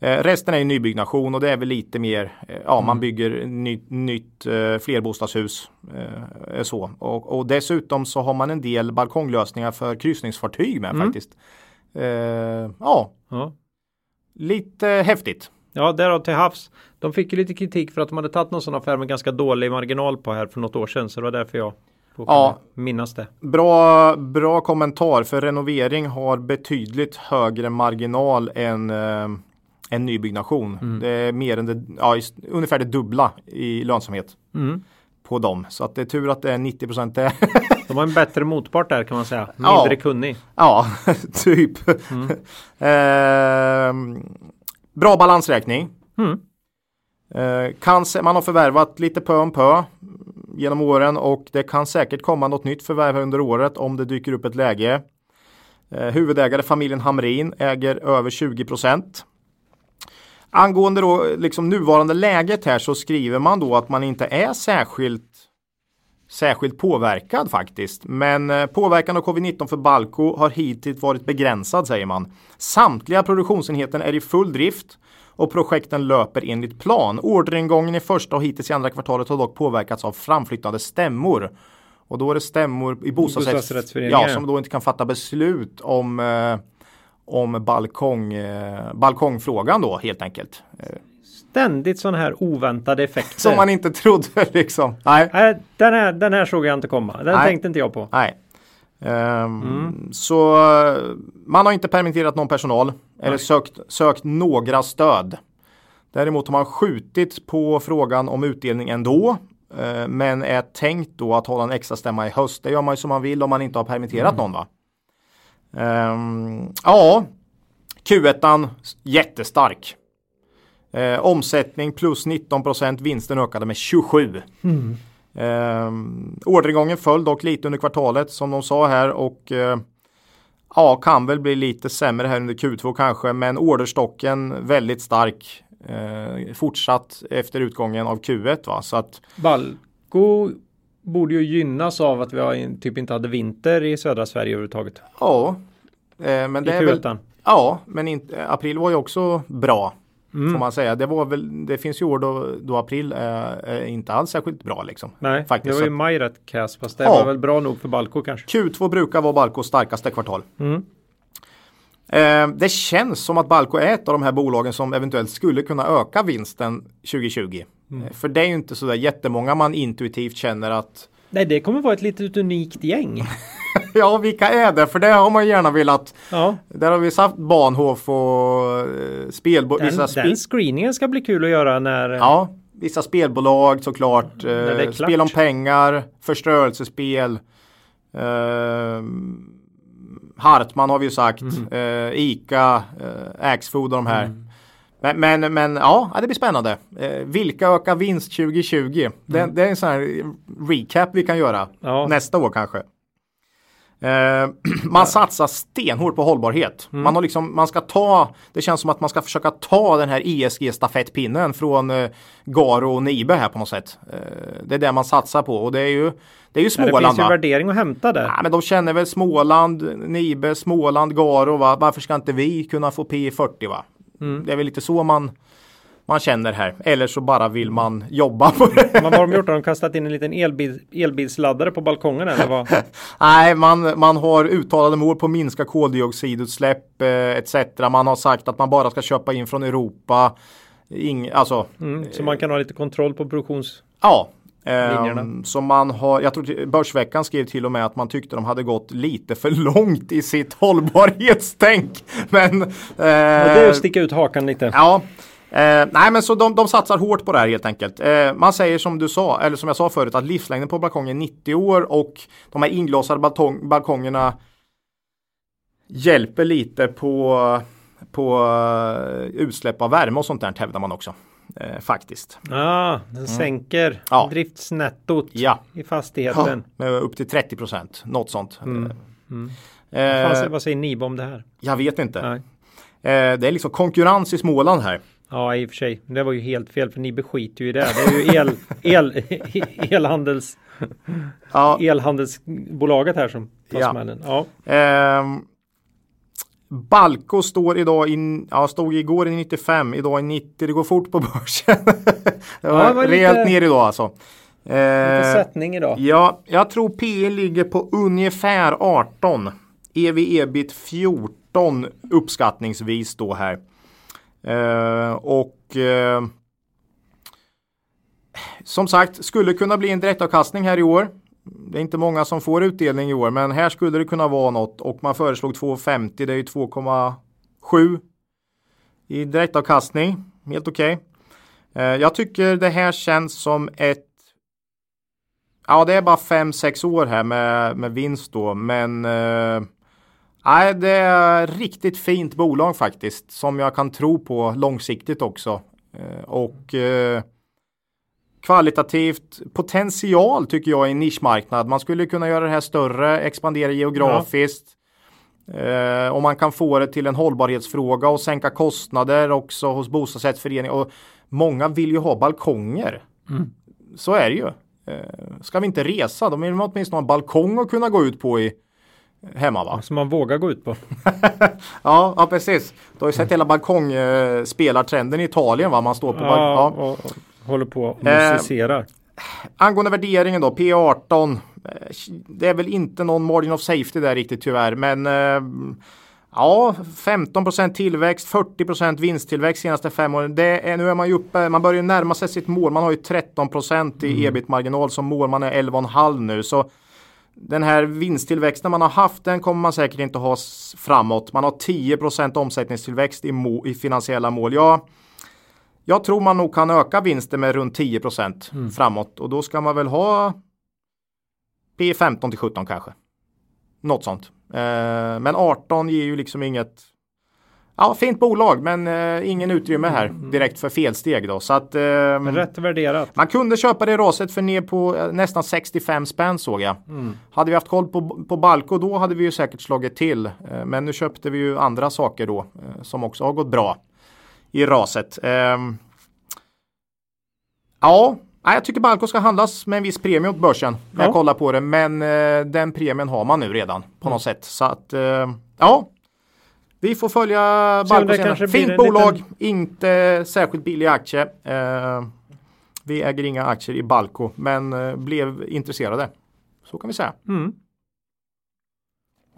Eh, resten är ju nybyggnation och det är väl lite mer, eh, ja man bygger nytt, nytt eh, flerbostadshus. Eh, så. Och, och dessutom så har man en del balkonglösningar för kryssningsfartyg med faktiskt. Eh, ja, Ja. lite häftigt. Ja, därav till havs. De fick ju lite kritik för att de hade tagit någon sån affär med ganska dålig marginal på här för något år sedan. Så det var därför jag Ja. minnas det. Bra, bra kommentar för renovering har betydligt högre marginal än, än nybyggnation. Det är mer än det, ja, just- ungefär det dubbla i lönsamhet Mm. på dem. Så att det är tur att det är 90 procent det. De har en bättre motpart där kan man säga. Mindre Ja. kunnig. ja, typ. eh, bra balansräkning. Mm. Eh, kan, man har förvärvat lite pö om pö genom åren och det kan säkert komma något nytt förvärv under året om det dyker upp ett läge. Eh, huvudägare familjen Hamrin äger över 20 procent. Angående då liksom nuvarande läget här så skriver man då att man inte är särskilt särskilt påverkad faktiskt. Men eh, påverkan av covid-19 för Balco har hittills varit begränsad säger man. Samtliga produktionsenheter är i full drift och projekten löper enligt plan. Orderingången i första och hittills i andra kvartalet har dock påverkats av framflyttade stämmor. Och då är det stämmor i bostadsrättsföreningar ja, som då inte kan fatta beslut om, eh, om balkong, eh, balkongfrågan då helt enkelt. Ständigt sådana här oväntade effekter. Som man inte trodde liksom. Nej. Nej den, här, den här såg jag inte komma. Den Nej. tänkte inte jag på. Nej. Um, mm. Så man har inte permitterat någon personal eller sökt, sökt några stöd. Däremot har man skjutit på frågan om utdelning ändå. Uh, men är tänkt då att hålla en extra stämma i höst. Det gör man ju som man vill om man inte har permitterat mm. någon va. Um, ja, Q1 jättestark. Eh, omsättning plus 19 procent, vinsten ökade med 27. Mm. Eh, orderingången föll dock lite under kvartalet som de sa här och eh, ja, kan väl bli lite sämre här under Q2 kanske, men orderstocken väldigt stark eh, fortsatt efter utgången av Q1. Va? Så att, Balco borde ju gynnas av att vi har, typ inte hade vinter i södra Sverige överhuvudtaget. Ja, eh, men det I är väl, Ja, men inte, april var ju också bra. Mm. Får man säga. Det, var väl, det finns ju år då, då april är, är inte alls särskilt bra. Liksom. Nej, Faktiskt. det var ju maj rätt kass. Fast det ja. var väl bra nog för Balco kanske. Q2 brukar vara Balcos starkaste kvartal. Mm. Eh, det känns som att Balco är ett av de här bolagen som eventuellt skulle kunna öka vinsten 2020. Mm. Eh, för det är ju inte sådär jättemånga man intuitivt känner att Nej, det kommer vara ett litet unikt gäng. ja, vilka är det? För det har man gärna velat. Ja. Där har vi satt Bahnhof och eh, spelbolag. Den, spel den screeningen ska bli kul att göra när. Ja, vissa spelbolag såklart. Eh, spel om pengar, förstörelsespel. Eh, Hartman har vi ju sagt. Mm. Eh, Ica, eh, Axfood och de här. Mm. Men, men, men, ja, det blir spännande. Eh, vilka ökar vinst 2020? Mm. Det, det, är en sån här recap vi kan göra ja. nästa år kanske. Eh, man satsar stenhårt på hållbarhet. Mm. Man, har liksom, man ska ta, det känns som att man ska försöka ta den här ESG-stafettpinnen från eh, Garo och Nibe här på något sätt. Det är det man satsar på och det är ju, det är ju Småland. Ja, det finns ju värdering att hämta där. Ja, men de känner väl Småland, Nibe, Småland, Garo. Va? Varför ska inte vi kunna få P40? Va? Mm. Det är väl lite så man man känner här. Eller så bara vill man jobba på det. Men vad har de gjort? Har de kastat in en liten elbil, elbilsladdare på balkongen eller vad? Nej, man, man har uttalade mål på att minska koldioxidutsläpp eh, etc. Man har sagt att man bara ska köpa in från Europa. Ing, alltså, mm, så man kan ha lite kontroll på produktions... Ja, Um, så man har, jag tror Börsveckan skrev till och med att man tyckte de hade gått lite för långt i sitt hållbarhetstänk. Men, uh, det är att sticka ut hakan lite. Ja, Eh, nej men så de, de satsar hårt på det här helt enkelt. Eh, man säger som du sa, eller som jag sa förut, att livslängden på balkongen är 90 år och de här inglasade balkong, balkongerna hjälper lite på, på uh, utsläpp av värme och sånt där hävdar man också. Eh, faktiskt. Ja, den mm. sänker ja. driftsnettot ja. i fastigheten. Ja, med upp till 30 procent, något sånt. Mm. Mm. Eh, vad säger ni om det här? Jag vet inte. Eh, det är liksom konkurrens i Småland här. Ja, i och för sig. Det var ju helt fel för ni beskiter ju i det. Det är ju el, el, elhandels, ja. elhandelsbolaget här som tar ja. smällen. Ja. Eh, Balco står idag i, ja, stod igår i 95, idag i 90. Det går fort på börsen. det var, ja, var rejält lite, ner idag alltså. Eh, lite sättning idag. Ja, jag tror PE ligger på ungefär 18. EV ebit 14 uppskattningsvis då här. Eh, och eh, som sagt, skulle kunna bli en direktavkastning här i år. Det är inte många som får utdelning i år, men här skulle det kunna vara något och man föreslog 2,50. Det är ju 2,7 i direktavkastning. Helt okej. Okay. Jag tycker det här känns som ett Ja, det är bara 5-6 år här med, med vinst då, men eh, Nej, det är riktigt fint bolag faktiskt som jag kan tro på långsiktigt också. Eh, och kvalitativt potential tycker jag i nischmarknad. Man skulle kunna göra det här större, expandera geografiskt. Eh, och man kan få det till en hållbarhetsfråga och sänka kostnader också hos bostadsrättsföreningar. Och många vill ju ha balkonger. Mm. Så är det ju. Eh, ska vi inte resa, då vill man åtminstone ha en balkong att kunna gå ut på i hemma va? Som man vågar gå ut på. ja, ja, precis. Du har ju sett hela balkongspelartrenden i Italien va? Man står på balkong. Ja, Ja. och, och håller på och Eh, musicerar. Angående värderingen då, P18. eh, Det är väl inte någon margin of safety där riktigt tyvärr, men eh, Ja, 15% tillväxt, 40% vinsttillväxt senaste fem åren. Det är, nu är man ju uppe, man börjar närma sig sitt mål. Man har ju 13% i ebit-marginal som mål. Man är 11,5 nu. Så den här vinsttillväxten man har haft, den kommer man säkert inte ha framåt. Man har 10 omsättningstillväxt i, i finansiella mål. Ja, jag tror man nog kan öka vinsten med runt 10% framåt och då ska man väl ha P15 till 17 kanske. Något sånt. Eh, men 18 ger ju liksom inget Ja, fint bolag men eh, ingen utrymme här direkt för felsteg då. Så att eh, rätt värderat. man kunde köpa det raset för ner på eh, nästan 65 spänn såg jag. Hade vi haft koll på, på Balco då hade vi ju säkert slagit till. Eh, men nu köpte vi ju andra saker då eh, som också har gått bra i raset. Ehm, ja, jag tycker Balco ska handlas med en viss premie åt börsen när Ja. jag kollar på det. Men eh, den premien har man nu redan på något sätt. Så att eh, ja, vi får följa Balco senare. Fint bolag, liten- inte särskilt billig aktie. Eh, vi äger inga aktier i Balco men eh, blev intresserade. Så kan vi säga. Mm.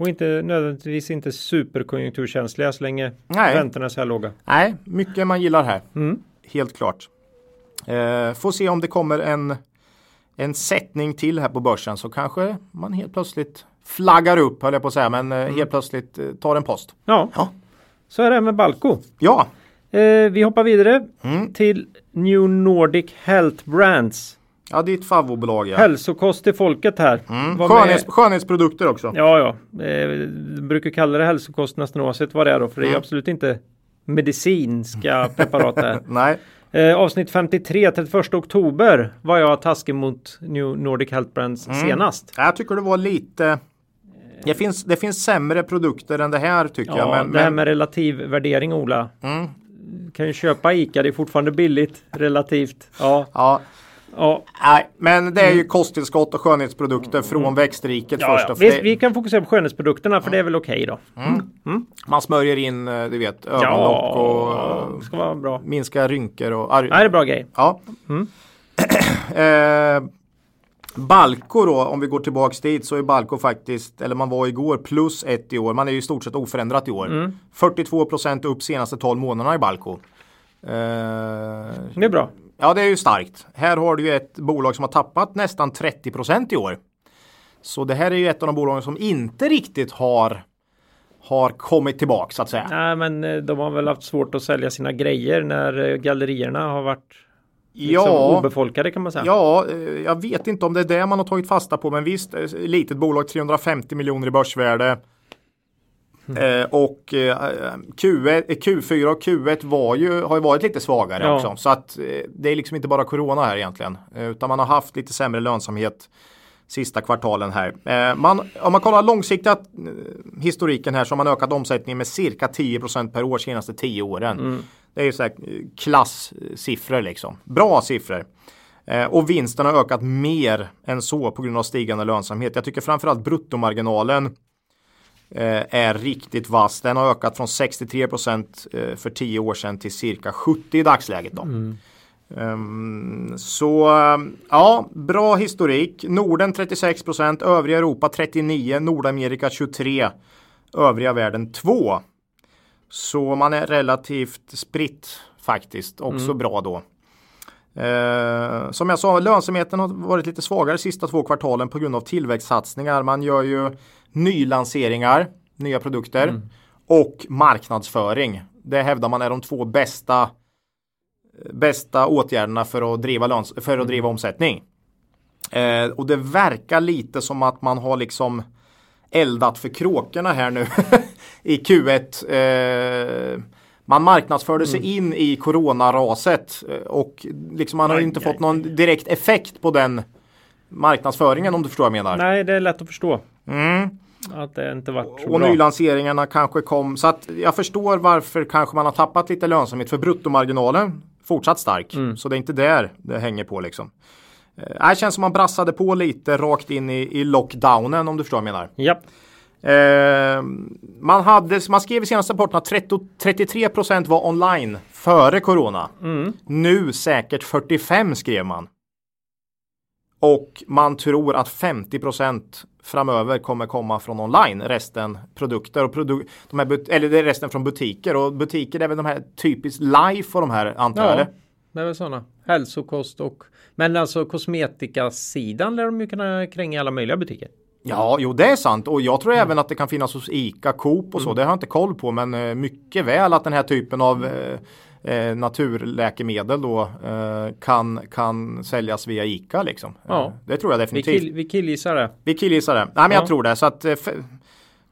Och inte nödvändigtvis inte superkonjunkturkänsliga så länge Nej. räntorna är så här låga. Nej, mycket man gillar här. Mm. Helt klart. Eh, får se om det kommer en, en sättning till här på börsen så kanske man helt plötsligt flaggar upp höll jag på att säga men eh, helt plötsligt eh, tar en post. Ja, Ja, så är det med Balco. ja. Eh, vi hoppar vidare Mm. till New Nordic Health Brands. Ja ditt favoritbolag ja. Hälsokost till folket här. Mm. Skönhets, skönhetsprodukter också. Ja, ja. Eh, brukar kalla det hälsokost nästan oavsett vad det är då. För det är Mm. absolut inte medicinska preparat det här. Nej, Eh, avsnitt 53, 31 oktober var jag taskig mot New Nordic Health Brands Mm. senast. jag tycker det var lite det finns, det finns sämre produkter än det här tycker Ja, jag. Men, det här men, med relativ värdering Ola. Mm. Kan ju köpa ICA, det är fortfarande billigt relativt. Ja, ja, ja. nej, men det är ju kosttillskott och skönhetsprodukter från växtriket Mm. ja, först. ja. och Vi, vi kan fokusera på skönhetsprodukterna för det är väl okej då. Man smörjer in, eh, du vet, ögonlock och Ja, det ska vara bra. minska rynkor och Nej, det är bra grej. Ja. Mm. eh, Balco då, om vi går tillbaks dit så är Balco faktiskt, eller man var igår plus ett i år. Man är ju i stort sett oförändrat i år. Mm. 42% upp senaste 12 månaderna i Balco. Eh, Det är bra. Ja, det är ju starkt. Här har du ju ett bolag som har tappat nästan 30% i år. Så det här är ju ett av de bolagen som inte riktigt har har kommit tillbaka så att säga. Nej, men eh, de har väl haft svårt att sälja sina grejer när eh, gallerierna har varit liksom ja, obefolkade kan man säga. Ja, eh, jag vet inte om det är det man har tagit fasta på, men visst, litet bolag 350 miljoner i börsvärde. Mm. Eh, och eh, Q1, eh, Q4 och Q1 var ju, har ju varit lite svagare Ja. också. Så att eh, det är liksom inte bara corona här egentligen. Eh, utan man har haft lite sämre lönsamhet sista kvartalen här. Eh, man, om man kollar långsiktiga eh, historiken här så har man ökat omsättningen med cirka 10% per år senaste 10 åren. Mm. Det är ju så här klasssiffror liksom. Bra siffror. Och vinsten har ökat mer än så på grund av stigande lönsamhet. Jag tycker framförallt bruttomarginalen är riktigt vass. Den har ökat från 63 eh, för 10 år sedan till cirka 70 i dagsläget. Då. Ehm, så eh, ja, bra historik. Norden 36% övriga Europa 39, Nordamerika 23, övriga världen 2. Så man är relativt spritt faktiskt. Också bra då. Eh, som jag sa, lönsamheten har varit lite svagare de sista två kvartalen på grund av tillväxtsatsningar. Man gör ju nylanseringar, nya produkter och marknadsföring. Det hävdar man är de två bästa bästa åtgärderna för att driva, löns- för att driva omsättning. Eh, och det verkar lite som att man har liksom eldat för kråkorna här nu i Q1. Eh, man marknadsförde sig in i coronaraset eh, och liksom man har inte fått någon direkt effekt på den marknadsföringen om du förstår vad jag menar. Nej, det är lätt att förstå. Mm. Att det inte varit så Och bra. nylanseringarna kanske kom. Så att jag förstår varför kanske man har tappat lite lönsamhet. För bruttomarginalen fortsatt stark. Mm. Så det är inte där det hänger på liksom. Eh, Det känns som man brassade på lite rakt in i, i lockdownen om du förstår vad jag menar. Ja, Eh, man, hade, man skrev i senaste rapporten att 30, 33 var online före corona. Mm. Nu säkert 45 skrev man. Och man tror att 50 framöver kommer komma från online. Resten produkter och produ de här eller det är resten från butiker. Och butiker det är väl de här typiskt life och de här antar jag. ja det är väl sådana. Hälsokost och men alltså kosmetikasidan lär de ju kunna kränga alla möjliga butiker. Ja, jo det är sant. Och jag tror även att det kan finnas hos ICA, Coop och så. Det har jag inte koll på. Men eh, mycket väl att den här typen av eh, eh, naturläkemedel då eh, kan, kan säljas via ICA liksom. Ja. Eh, det tror jag Vi, definitivt. kill, vi killgissar det. Vi killgissar det. Nej men Ja. jag tror det. Så att eh,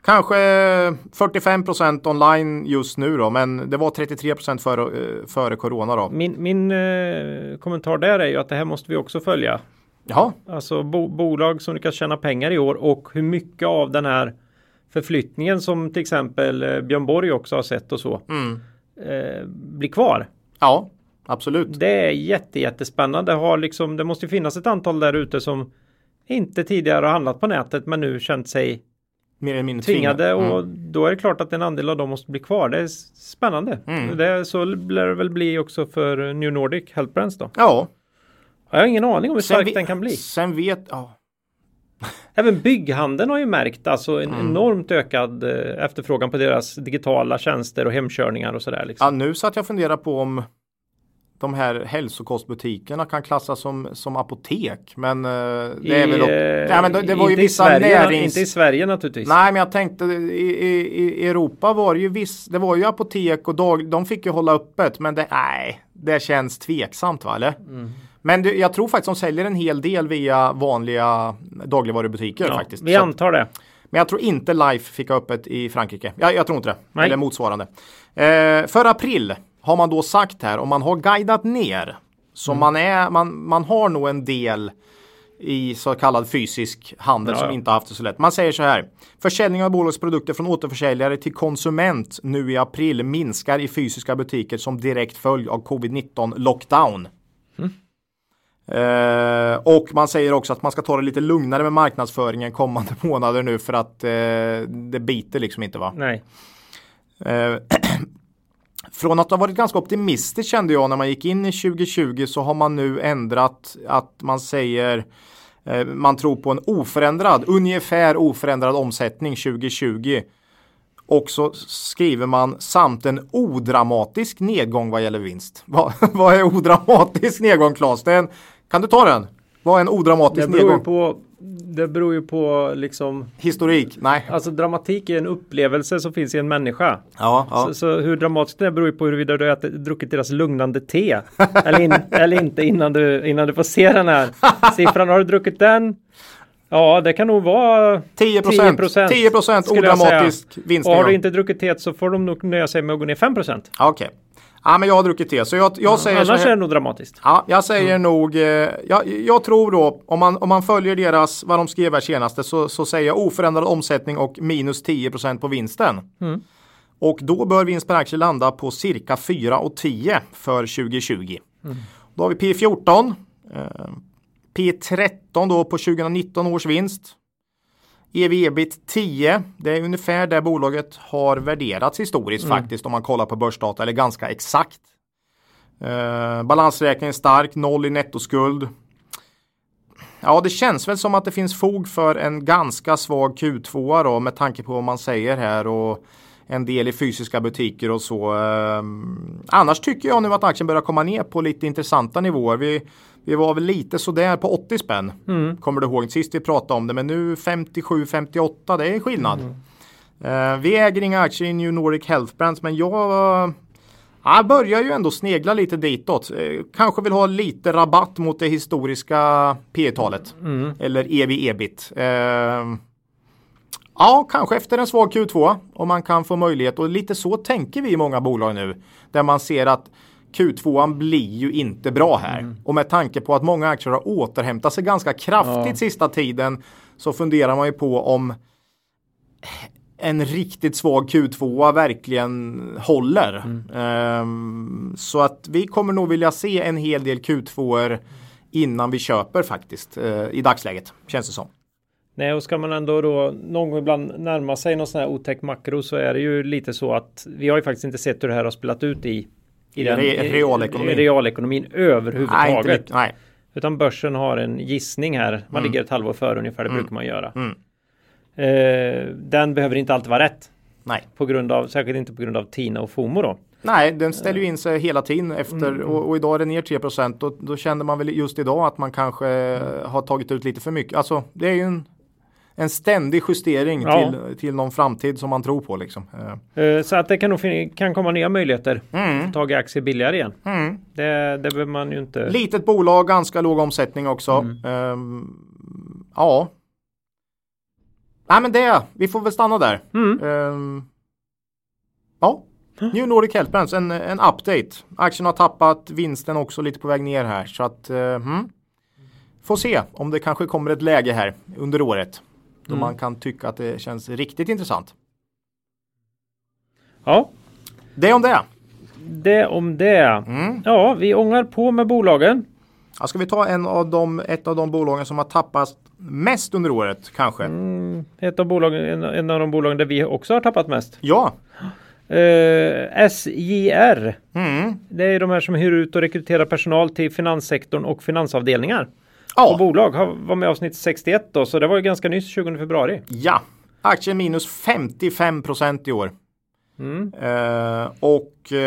kanske 45% online just nu då. Men det var 33 före, eh, före corona då. Min, min eh, kommentar där är ju att det här måste vi också följa. Jaha, Alltså bo, bolag som lyckas tjäna pengar i år och hur mycket av den här förflyttningen som till exempel Björn Borg också har sett och så mm. Eh, blir kvar. ja absolut. Det är jätte, jättespännande. Har liksom, det måste finnas ett antal där ute som inte tidigare har handlat på nätet men nu känt sig Mer eller mindre tvingade Mm. och då är det klart att en andel av dem måste bli kvar. Det är spännande. Mm. Det, så lär det väl bli också för New Nordic Health Brands då. Ja. Jag har ingen aning om hur stark den kan bli. Sen vet, ja. Även bygghandeln har ju märkt alltså en Mm. enormt ökad eh, efterfrågan på deras digitala tjänster och hemkörningar och sådär. Liksom. Ja, nu satt jag och funderade på om de här hälsokostbutikerna kan klassas som, som apotek. Men eh, det är väl dock, eh, ja, men det, det var ju i vissa Sverige, närings... Inte i Sverige naturligtvis. Nej, men jag tänkte i, i, i Europa var det ju viss, det var ju apotek och dag, de fick ju hålla öppet. Men det, nej, det känns tveksamt va, eller? Mm. Men det, jag tror faktiskt de säljer en hel del via vanliga dagligvarubutiker Ja, faktiskt. vi Så- antar det. men jag tror inte Life fick öppet i Frankrike. Jag, jag tror inte det. Nej. Eller motsvarande. Eh, för april har man då sagt här om man har guidat ner. Så Mm. man, är, man, man har nog en del i så kallad fysisk handel Ja, som ja. inte har haft det så lätt. Man säger så här. Försäljning av bolagsprodukter från återförsäljare till konsument nu i april minskar i fysiska butiker som direkt följd av covid-19 lockdown. Eh, och man säger också att man ska ta det lite lugnare med marknadsföringen kommande månader nu för att eh, det biter liksom inte va. Nej. Eh, från att ha varit ganska optimistisk kände jag när man gick in i 2020 så har man nu ändrat att man säger eh, man tror på en oförändrad, ungefär oförändrad omsättning 2020. Och så skriver man samt en odramatisk nedgång vad gäller vinst. Vad, vad är odramatisk nedgång Claes? Det är en, kan du ta den? Vad är en Det odramatisk ju nedgång? på, det beror ju på liksom, Historik? Nej. alltså dramatik är en upplevelse som finns i en människa. Ja, ja. Så, så hur dramatiskt det är beror ju på huruvida du har ätit, druckit deras lugnande te eller, in, eller inte innan du, innan du får se den här siffran. Har du druckit den? Ja, det kan nog vara 10 procent. 10%, 10 procent odramatisk Och har du inte druckit te så får de nog nöja sig med att gå ner 5 procent. Ja, Okej. Ja, men jag har druckit te. Så jag, jag säger Annars här. är det nog dramatiskt. Ja, jag säger nog, eh, jag, jag tror då om man, om man följer deras, vad de skrev här senaste så, så säger jag oförändrad omsättning och minus 10% på vinsten. Mm. Och då bör vinst per aktie landa på cirka 4,10 för 2020. Då har vi P14, eh, P13 då på 2019 års vinst. EV ebit 10, det är ungefär där bolaget har värderats historiskt faktiskt om man kollar på börsdata eller ganska exakt. Eh, balansräkningen stark, noll i nettoskuld. Ja, det känns väl som att det finns fog för en ganska svag Q2 då med tanke på vad man säger här och en del i fysiska butiker och så. Ehm, annars tycker jag nu att aktien börjar komma ner på lite intressanta nivåer. Vi, vi var väl lite sådär på 80 spänn. Kommer du ihåg sist vi pratade om det, men nu 57-58, det är skillnad. Eh, vi äger inga aktier i New Nordic Health Brands, men jag jag börjar ju ändå snegla lite ditåt. Eh, kanske vill ha lite rabatt mot det historiska P talet Eller ev ebit. Eh, ja, kanske efter en svag Q2 om man kan få möjlighet. Och lite så tänker vi i många bolag nu. Där man ser att Q2 blir ju inte bra här. Och med tanke på att många aktier har återhämtat sig ganska kraftigt Ja. sista tiden så funderar man ju på om en riktigt svag Q2 verkligen håller. Um, så att vi kommer nog vilja se en hel del Q2 innan vi köper faktiskt uh, i dagsläget känns det som. Nej, och ska man ändå då någon gång ibland närma sig någon sån här otäck makro så är det ju lite så att vi har ju faktiskt inte sett hur det här har spelat ut i, i den Re realekonomin. I realekonomin överhuvudtaget. Nej, nej. Utan börsen har en gissning här. Man mm. ligger ett halvår före ungefär, det mm. brukar man göra. Mm. Eh, den behöver inte alltid vara rätt. Nej. På grund av, särskilt inte på grund av Tina och FOMO då. Nej, den ställer ju in sig hela tiden efter mm. och, och, idag är det ner 3 och då känner man väl just idag att man kanske mm. har tagit ut lite för mycket. Alltså det är ju en en ständig justering ja. till, till någon framtid som man tror på. Liksom. Uh, så att det kan, nog kan komma nya möjligheter. Mm. Att ta aktier billigare igen. Mm. Det, det behöver man ju inte. Litet bolag, ganska låg omsättning också. Mm. Um, ja. Nej men det, vi får väl stanna där. Um, ja, New Nordic Health Brands, en, en update. Aktien har tappat, vinsten också lite på väg ner här. Så att, uh, hmm. Får se om det kanske kommer ett läge här under året. Då mm. man kan tycka att det känns riktigt intressant. Ja. Det om det. Det om det. Mm. Ja, vi ångar på med bolagen. Ja, ska vi ta en av de, ett av de bolagen som har tappat mest under året kanske? Mm, ett av bolagen, en, en, av de bolagen där vi också har tappat mest. Ja. Uh, SJR. Mm. Det är de här som hyr ut och rekryterar personal till finanssektorn och finansavdelningar ja. på bolag. var med avsnitt 61 då, så det var ju ganska nyss 20 februari. Ja, aktien minus 55 procent i år. Mm. Uh, och uh,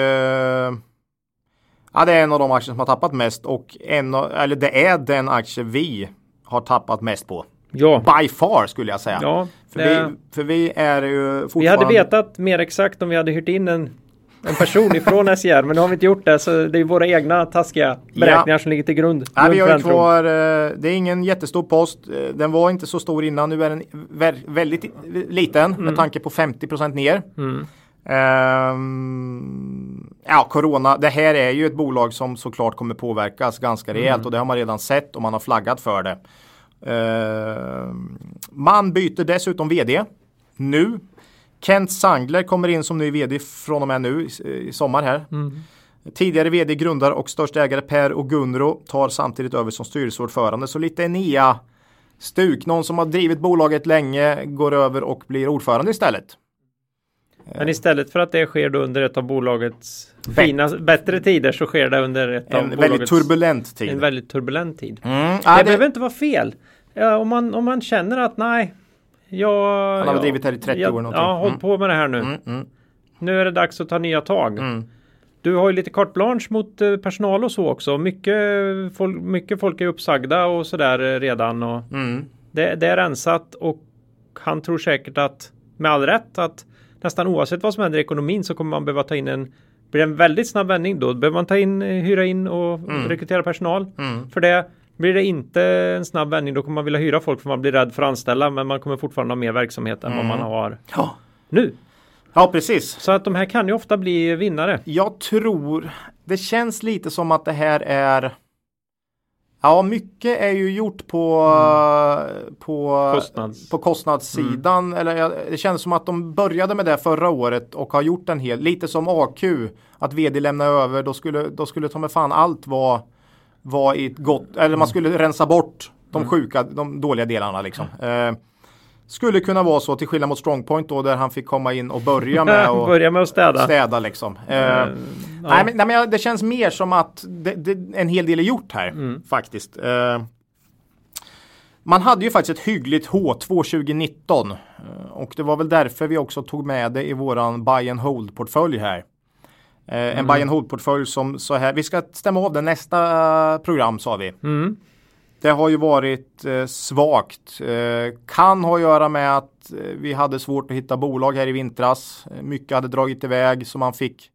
ja, det är en av de aktier som har tappat mest och en, eller det är den aktie vi har tappat mest på. Ja. By far skulle jag säga. Ja, för, vi, för vi är ju fortfarande... Vi hade vetat mer exakt om vi hade hyrt in en en person ifrån SJR men nu har vi inte gjort det så det är våra egna taskiga beräkningar ja. som ligger till grund. Ja, vi har kvar, det är ingen jättestor post. Eh, den var inte så stor innan. Nu är den väldigt liten mm. med tanke på 50% ner. Mm. Um, ja, Corona. Det här är ju ett bolag som såklart kommer påverkas ganska rejält mm. och det har man redan sett och man har flaggat för det. Uh, man byter dessutom vd nu Kent Sangler kommer in som ny vd från och med nu i, sommar här. Mm. Tidigare vd, grundare och största ägare Per och Gunro tar samtidigt över som styrelseordförande. Så lite Enea stuk. Någon som har drivit bolaget länge går över och blir ordförande istället. Men istället för att det sker under ett av bolagets fina, bättre tider så sker det under ett en av bolagets väldigt turbulent tid. En väldigt turbulent tid. Mm. Det, det behöver inte vara fel. Ja, om, man, om man känner att nej, jag, Han har ja, drivit här i 30 jag, år. Någonting. Ja, håll mm. på med det här nu. Mm, mm. Nu är det dags att ta nya tag. Mm. Du har ju lite carte blanche mot eh, personal och så också. Mycket folk, mycket folk är uppsagda och sådär eh, redan. Och mm. det, det är rensat och han tror säkert att med all rätt att nästan oavsett vad som händer i ekonomin så kommer man behöva ta in en blir det en väldigt snabb vändning då behöver man ta in, eh, hyra in och mm. rekrytera personal. Mm. För det blir det inte en snabb vändning då kommer man vilja hyra folk för man blir rädd för att anställa men man kommer fortfarande ha mer verksamhet än mm. vad man har ja. nu. Ja precis. Så att de här kan ju ofta bli vinnare. Jag tror det känns lite som att det här är Ja, mycket är ju gjort på, mm. på, Kostnads. på kostnadssidan. Mm. Eller det känns som att de började med det förra året och har gjort en hel, lite som AQ. Att vd lämnar över, då skulle, då skulle ta med fan allt vara var i ett gott, eller man skulle rensa bort de mm. sjuka, de dåliga delarna liksom. Eh, skulle kunna vara så till skillnad mot Strongpoint då där han fick komma in och börja med, och börja med att städa. städa liksom. Eh, mm, ja. nej, men, nej, men det känns mer som att det, det, en hel del är gjort här mm. faktiskt. Eh, man hade ju faktiskt ett hyggligt H2 2019 och det var väl därför vi också tog med det i våran buy and hold portfölj här. Eh, en mm. buy and hold-portfölj som så här. Vi ska stämma av det nästa program sa vi. Mm. Det har ju varit eh, svagt. Eh, kan ha att göra med att eh, vi hade svårt att hitta bolag här i vintras. Eh, mycket hade dragit iväg så man fick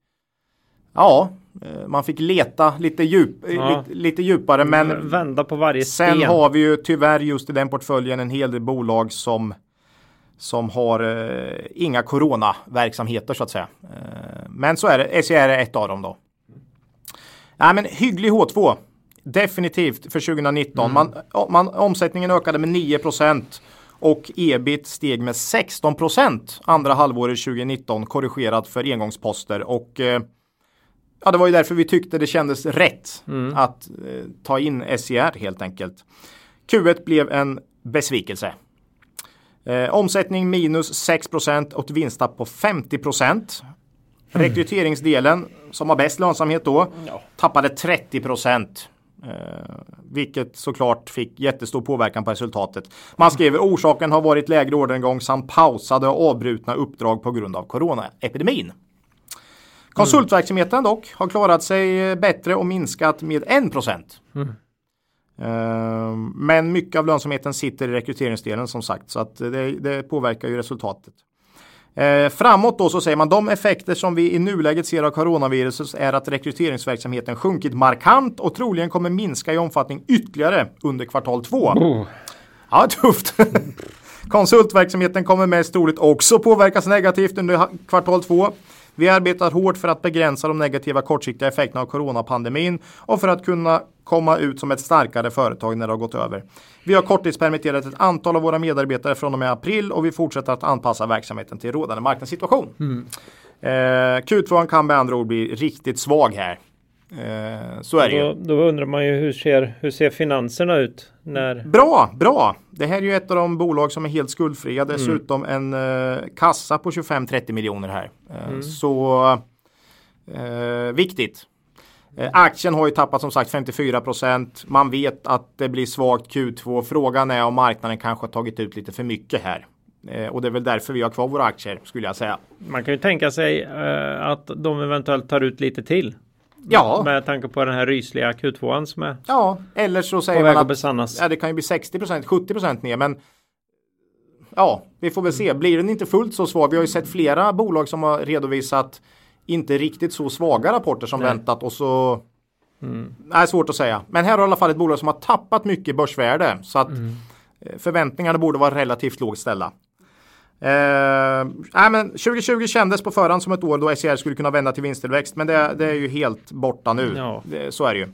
Ja, eh, man fick leta lite, djup, ja. lite, lite, djupare men vända på varje sten. Sen har vi ju tyvärr just i den portföljen en hel del bolag som som har eh, inga coronaverksamheter så att säga. Eh, men så är det. SCR är ett av dem då. Nej, men hygglig H2. Definitivt för 2019. Mm. Man, man, omsättningen ökade med 9% och ebit steg med 16% andra halvåret 2019 korrigerat för engångsposter och eh, ja, det var ju därför vi tyckte det kändes rätt mm. att eh, ta in SCR helt enkelt. Q1 blev en besvikelse. Eh, omsättning minus 6% och vinsttapp på 50 Mm. Rekryteringsdelen som har bäst lönsamhet då ja. tappade 30 Eh, vilket såklart fick jättestor påverkan på resultatet. Man skriver orsaken har varit lägre orderingång samt pausade och avbrutna uppdrag på grund av coronaepidemin. Konsultverksamheten dock har klarat sig bättre och minskat med 1 mm. Uh, men mycket av lönsamheten sitter i rekryteringsdelen som sagt så att det, det påverkar ju resultatet. Eh, framåt då så säger man de effekter som vi i nuläget ser av coronaviruset är att rekryteringsverksamheten sjunkit markant och troligen kommer minska i omfattning ytterligare under kvartal två. Oh. Ja, tufft. Konsultverksamheten kommer mest troligt också påverkas negativt under kvartal två. Vi arbetar hårt för att begränsa de negativa kortsiktiga effekterna av coronapandemin och för att kunna komma ut som ett starkare företag när det har gått över. Vi har korttidspermitterat ett antal av våra medarbetare från och med april och vi fortsätter att anpassa verksamheten till rådande marknadssituation. Mm. Eh, Q2 kan med andra ord bli riktigt svag här. Eh, så är det då, ju. Då undrar man ju hur ser, hur ser finanserna ut? När... Bra, bra! Det här är ju ett av de bolag som är helt skuldfria. Mm. Dessutom mm. en eh, kassa på 25-30 miljoner här. Eh, mm. Så eh, viktigt. Eh, aktien har ju tappat som sagt 54 procent. Man vet att det blir svagt Q2. Frågan är om marknaden kanske har tagit ut lite för mycket här. Eh, och det är väl därför vi har kvar våra aktier skulle jag säga. Man kan ju tänka sig eh, att de eventuellt tar ut lite till. Ja. Med tanke på den här rysliga Q2 som är Ja, eller så säger man att, besannas. Ja, det kan ju bli 60 procent, 70 procent ner. Men ja, vi får väl se. Blir den inte fullt så svag? Vi har ju sett flera bolag som har redovisat inte riktigt så svaga rapporter som Nej. väntat och så mm. Nej, svårt att säga. Men här har i alla fall ett bolag som har tappat mycket börsvärde så att mm. Eh, förväntningarna borde vara relativt lågt ställda. Eh, nej, men 2020 kändes på förhand som ett år då SCR skulle kunna vända till vinsttillväxt men det, det är ju helt borta nu. Ja. Det, så är det ju.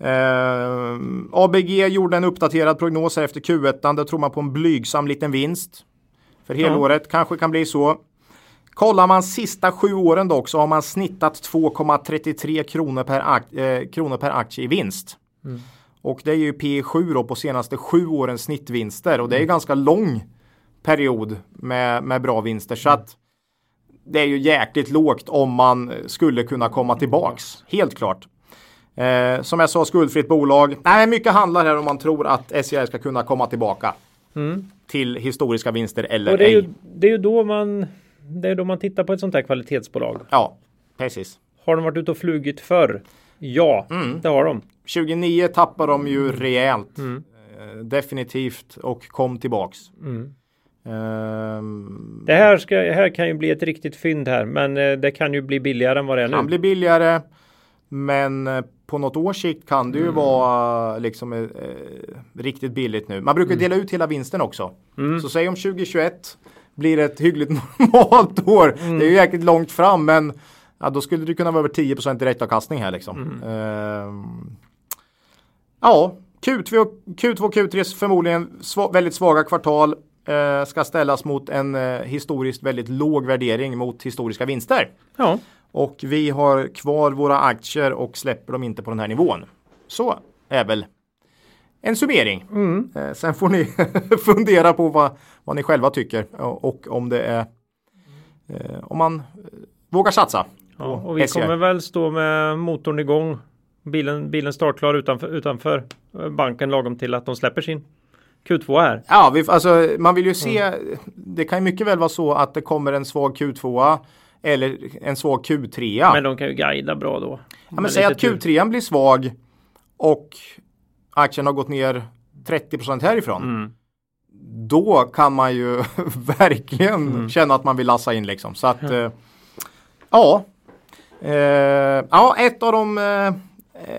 Eh, ABG gjorde en uppdaterad prognos efter Q1. Där tror man på en blygsam liten vinst. För helåret ja. kanske kan bli så. Kollar man sista sju åren dock så har man snittat 2,33 kronor eh, kronor per aktie i vinst. Mm. Och det är ju P7 då på senaste sju årens snittvinster och det är mm. ganska lång period med, med bra vinster. Så att det är ju jäkligt lågt om man skulle kunna komma tillbaks. Helt klart. Eh, som jag sa, skuldfritt bolag. Nej, mycket handlar här om man tror att SCR ska kunna komma tillbaka. Mm. Till historiska vinster eller och det är ej. Ju, det är ju då man det är då man tittar på ett sånt här kvalitetsbolag. Ja, precis. Har de varit ute och flugit förr? Ja, mm. det har de. 29 tappar de ju rejält. Mm. Eh, definitivt och kom tillbaks. Mm. Um, det här, ska, här kan ju bli ett riktigt fynd här, men eh, det kan ju bli billigare än vad det är nu. Kan bli billigare, men eh, på något års sikt kan det ju mm. vara liksom eh, riktigt billigt nu. Man brukar mm. dela ut hela vinsten också. Mm. Så säg om 2021 blir ett hyggligt normalt år. Mm. Det är ju jäkligt långt fram men ja, då skulle det kunna vara över 10 direktavkastning här liksom. Mm. Uh, ja, Q2, Q2 Q3 förmodligen sv väldigt svaga kvartal uh, ska ställas mot en uh, historiskt väldigt låg värdering mot historiska vinster. Ja. Och vi har kvar våra aktier och släpper dem inte på den här nivån. Så är väl en summering. Mm. Eh, sen får ni fundera på vad, vad ni själva tycker och, om det är eh, om man eh, vågar satsa. Ja, och vi SCR. kommer väl stå med motorn igång. Bilen, bilen startklar utanför, utanför banken lagom till att de släpper sin Q2 här. Ja, vi, alltså, man vill ju se. Mm. Det kan ju mycket väl vara så att det kommer en svag Q2 eller en svag Q3. Men de kan ju guida bra då. Ja, men säg att Q3 blir svag och aktien har gått ner 30% härifrån. Mm. Då kan man ju verkligen mm. känna att man vill lassa in liksom. Så att eh, ja. Eh, ja, ett av de eh,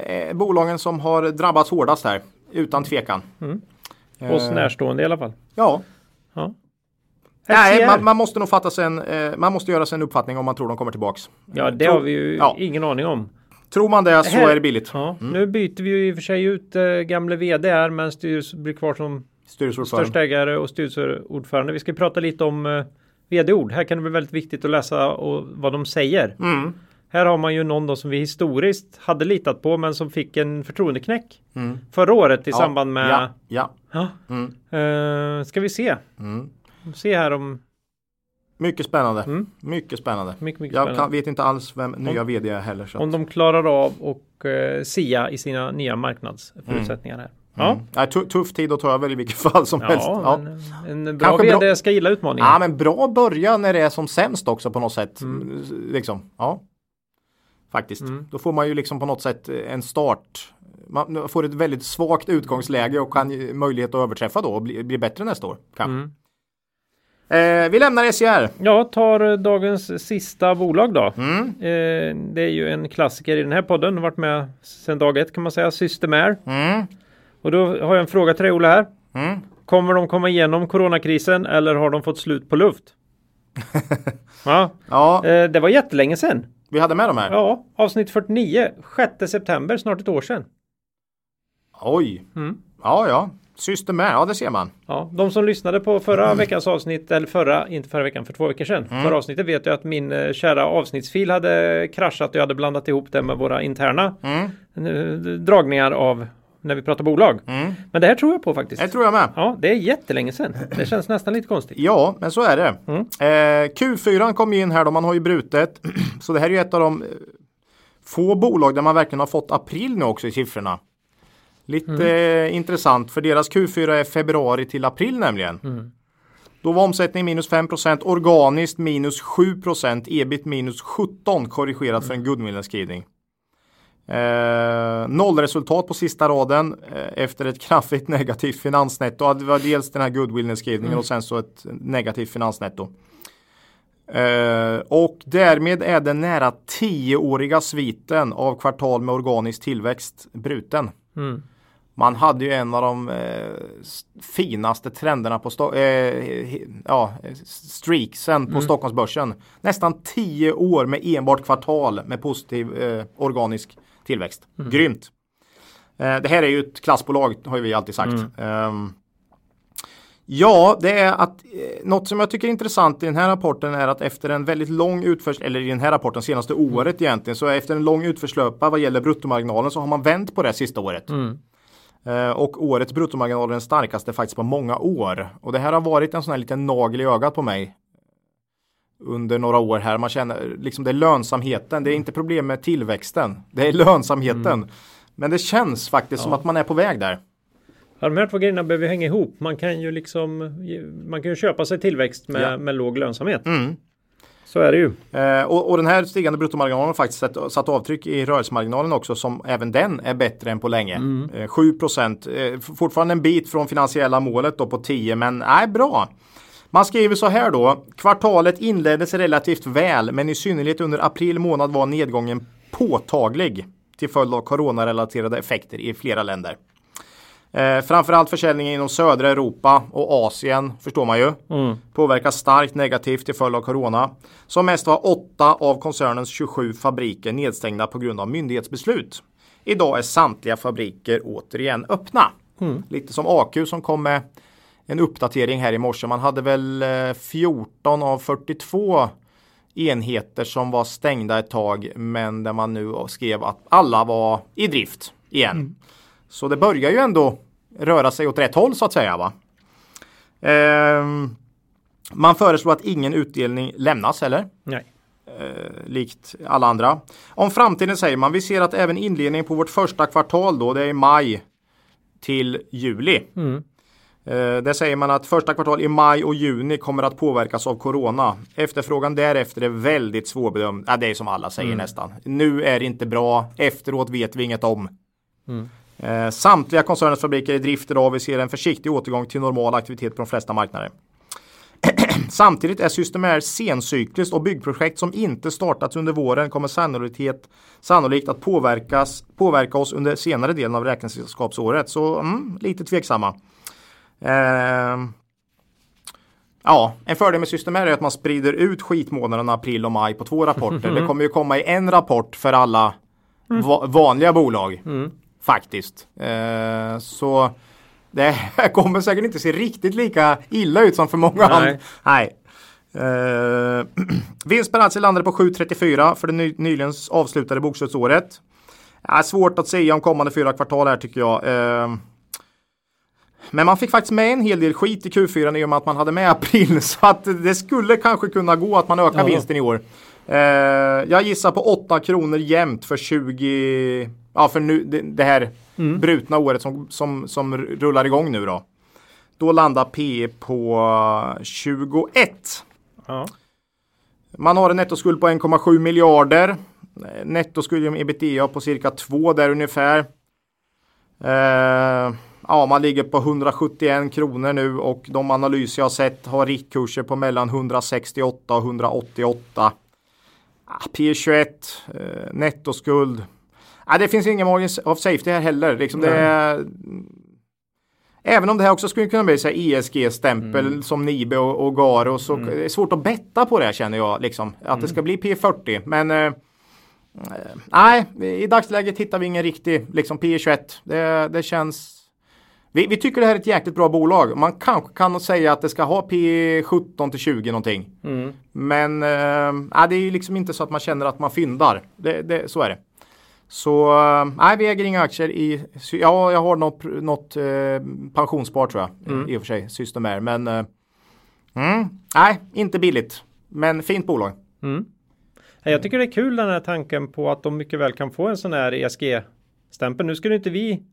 eh, bolagen som har drabbats hårdast här. Utan tvekan. Mm. Oss eh, närstående i alla fall. Ja. ja. Nej, man, man, måste nog fatta sig en, eh, man måste göra sig en uppfattning om man tror de kommer tillbaks. Ja, det tror, har vi ju ja. ingen aning om. Tror man det så är det billigt. Ja, mm. Nu byter vi ju i och för sig ut äh, gamle vd här men styrelsen blir kvar som största ägare och styrelseordförande. Vi ska prata lite om eh, vd-ord. Här kan det bli väldigt viktigt att läsa och vad de säger. Mm. Här har man ju någon då som vi historiskt hade litat på men som fick en förtroendeknäck Mm. förra året i Ja, samband med... Ja, ja. Ja. Mm. Eh, ska vi se. Mm. Se här om... Mycket spännande. Mm. Mycket spännande. Mycket, mycket Jag spännande. kan, vet inte alls vem nya vd är heller. Så. Om de klarar av och eh, sia i sina nya marknadsförutsättningar här. Ja, Mm. Ja, tu- tuff tid att ta över i vilket fall som helst. ja, Ja. En, en bra Kanske vd bra- ska gilla utmaningen. ja, men bra börja när det är som sämst också på något sätt. Mm. Liksom. Ja. Faktiskt. Mm. Då får man ju liksom på något sätt en start. Man får ett väldigt svagt utgångsläge och kan möjlighet att överträffa då och bli, bli bättre nästa år. Kanske. Eh, vi lämnar SCR. Jag tar dagens sista bolag då. Mm. Eh, det är ju en klassiker i den här podden. Har varit med sedan dag ett kan man säga. Systemair. Mm. Och då har jag en fråga till dig Ola här. Mm. Kommer de komma igenom coronakrisen eller har de fått slut på luft? ja, Ja, eh, det var jättelänge sedan. vi hade med de här. Ja, avsnitt 49, 6 september, snart ett år sedan. Oj. Mm. Ja, ja. System är, ja det ser man. Ja, de som lyssnade på förra veckans avsnitt, eller förra, inte förra veckan, för två veckor sedan. Förra avsnittet vet jag att min eh, kära avsnittsfil hade kraschat och jag hade blandat ihop det med våra interna Mm. eh, dragningar av när vi pratar bolag. Mm. Men det här tror jag på faktiskt. Det tror jag med. Ja, det är jättelänge sedan. Det känns nästan lite konstigt. Ja, men så är det. Mm. Eh, Q4 kom in här då, man har ju brutet. Så det här är ju ett av de eh, få bolag där man verkligen har fått april nu också i siffrorna. Lite Mm. intressant för deras Q4 är februari till april nämligen. Mm. Då var omsättningen minus 5% organiskt minus 7% ebit minus 17 korrigerat för en goodwill-nedskrivning. Eh, nollresultat på sista raden eh, efter ett kraftigt negativt finansnetto. Det var dels den här goodwill-nedskrivningen och sen så ett negativt finansnetto. Eh, och därmed är den nära 10-åriga sviten av kvartal med organisk tillväxt bruten. Mm. Man hade ju en av de eh, finaste trenderna på sto- eh, ja, streaksen på Stockholmsbörsen. Nästan 10 år med enbart kvartal med positiv eh, organisk tillväxt. Grymt! Eh, det här är ju ett klassbolag har ju vi alltid sagt. Ehm, Ja, det är att eh, något som jag tycker är intressant i den här rapporten är att efter en väldigt lång utförsel, eller i den här rapporten senaste året egentligen, så efter en lång utförslöpa vad gäller bruttomarginalen så har man vänt på det sista året. Mm. Eh, och årets bruttomarginal är den starkaste faktiskt på många år. Och det här har varit en sån här liten nagel i ögat på mig under några år här. Man känner liksom det är lönsamheten. Det är inte problem med tillväxten. Det är lönsamheten. Men det känns faktiskt som att man är på väg där. Ja, de här två grejerna behöver hänga ihop. Man kan ju liksom man kan ju köpa sig tillväxt med, Ja. med låg lönsamhet. Mm. Så är det ju. Eh, och, och den här stigande bruttomarginalen har faktiskt satt, satt avtryck i rörelsemarginalen också som även den är bättre än på länge. Eh, 7 procent, eh, fortfarande en bit från finansiella målet då på 10 men nej bra. Man skriver så här då. Kvartalet inleddes relativt väl men i synnerhet under april månad var nedgången påtaglig till följd av coronarelaterade effekter i flera länder. Eh, framförallt försäljningen inom södra Europa och Asien förstår man ju Mm. påverkas starkt negativt till följd av corona. Som mest var åtta av koncernens 27 fabriker nedstängda på grund av myndighetsbeslut. Idag är samtliga fabriker återigen öppna. Lite som AQ som kom med en uppdatering här i morse. Man hade väl eh, 14 av 42 enheter som var stängda ett tag men där man nu skrev att alla var i drift igen. Så det börjar ju ändå röra sig åt rätt håll så att säga. va. Ehm, man föreslår att ingen utdelning lämnas heller. Nej. Eh, likt alla andra. Om framtiden säger man, vi ser att även inledningen på vårt första kvartal då, det är maj till juli. Mm. Eh, där säger man att första kvartal i maj och juni kommer att påverkas av corona. Efterfrågan därefter är väldigt svårbedömd. Ja, det är som alla säger nästan. Nu är det inte bra. Efteråt vet vi inget om. Eh, samtliga koncernens fabriker är i drift idag. Vi ser en försiktig återgång till normal aktivitet på de flesta marknader. Samtidigt är Systemair sencykliskt och byggprojekt som inte startats under våren kommer sannolikt, sannolikt att påverkas, påverka oss under senare delen av räkenskapsåret. Så mm, lite tveksamma. Ehm, ja, en fördel med Systemair är att man sprider ut skitmånaderna april och maj på två rapporter. Det kommer ju komma i en rapport för alla va vanliga bolag. Faktiskt. Eh, så det kommer säkert inte se riktigt lika illa ut som för många Nej. andra. Nej. Uh, vinst per aktie landade på 7,34 för det ny, nyligen avslutade bokslutsåret. Ja, svårt att säga om kommande fyra kvartal här tycker jag. Uh, men man fick faktiskt med en hel del skit i Q4 i och med att man hade med april. Så att det skulle kanske kunna gå att man ökar Ja. vinsten i år. Eh, jag gissar på 8 kronor jämnt för 20, ja för nu, det, det här brutna året som, som, som rullar igång nu då. Då landar P på 21. Ja. Man har en nettoskuld på 1,7 miljarder. Nettoskuld genom ebitda på cirka 2 där ungefär. Eh, ja, man ligger på 171 kronor nu och de analyser jag har sett har riktkurser på mellan 168 och 188. Ah, P21, eh, nettoskuld. Ah, det finns ingen margin of safety här heller. Liksom det är, Även om det här också skulle kunna bli här ESG-stämpel som Nibe och, och Garo så det är svårt att betta på det känner jag. Liksom, att det ska bli P40. Men eh, nej, i dagsläget hittar vi ingen riktig liksom P21. Det, det känns vi, vi tycker det här är ett jäkligt bra bolag. Man kanske kan säga att det ska ha P17 till 20 någonting. Mm. Men nej, det är ju liksom inte så att man känner att man fyndar. Det, det, så är det. Så eh, nej, vi äger inga aktier i, ja jag har något, något eh, pensionsspar tror jag Mm. i och för sig, Systemair. Men eh, mm, nej, inte billigt. Men fint bolag. Mm. Ja, Jag tycker det är kul den här tanken på att de mycket väl kan få en sån här ESG-stämpel. Nu skulle inte vi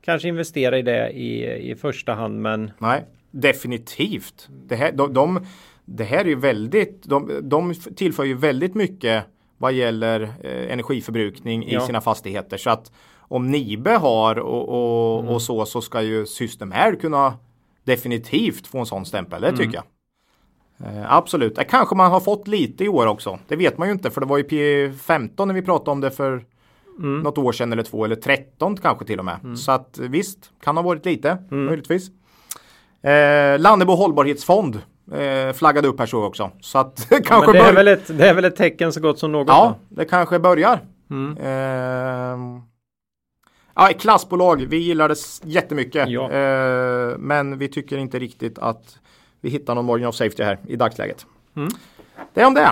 kanske investera i det i, i första hand, men Nej, definitivt. Det här, de, de, det här är ju väldigt, de, de tillför ju väldigt mycket vad gäller eh, energiförbrukning i Ja. sina fastigheter. Så att om Nibe har och, och, och så så ska ju System här kunna definitivt få en sån stämpel. Det tycker jag. Eh, absolut. Eh, kanske man har fått lite i år också. Det vet man ju inte för det var ju P15 när vi pratade om det för något år sedan eller två eller 13 kanske till och med. Så att visst, kan ha varit lite möjligtvis. Eh, Lannebo hållbarhetsfond eh, flaggade upp här så också. Så att det kanske men det, är väl ett, det är väl ett tecken så gott som något. Ja, då? det kanske börjar. Mm. Eh, ja, klassbolag, vi gillar det jättemycket. Ja. Eh, men vi tycker inte riktigt att vi hittar någon margin of safety här i dagsläget. Mm. Det är om det.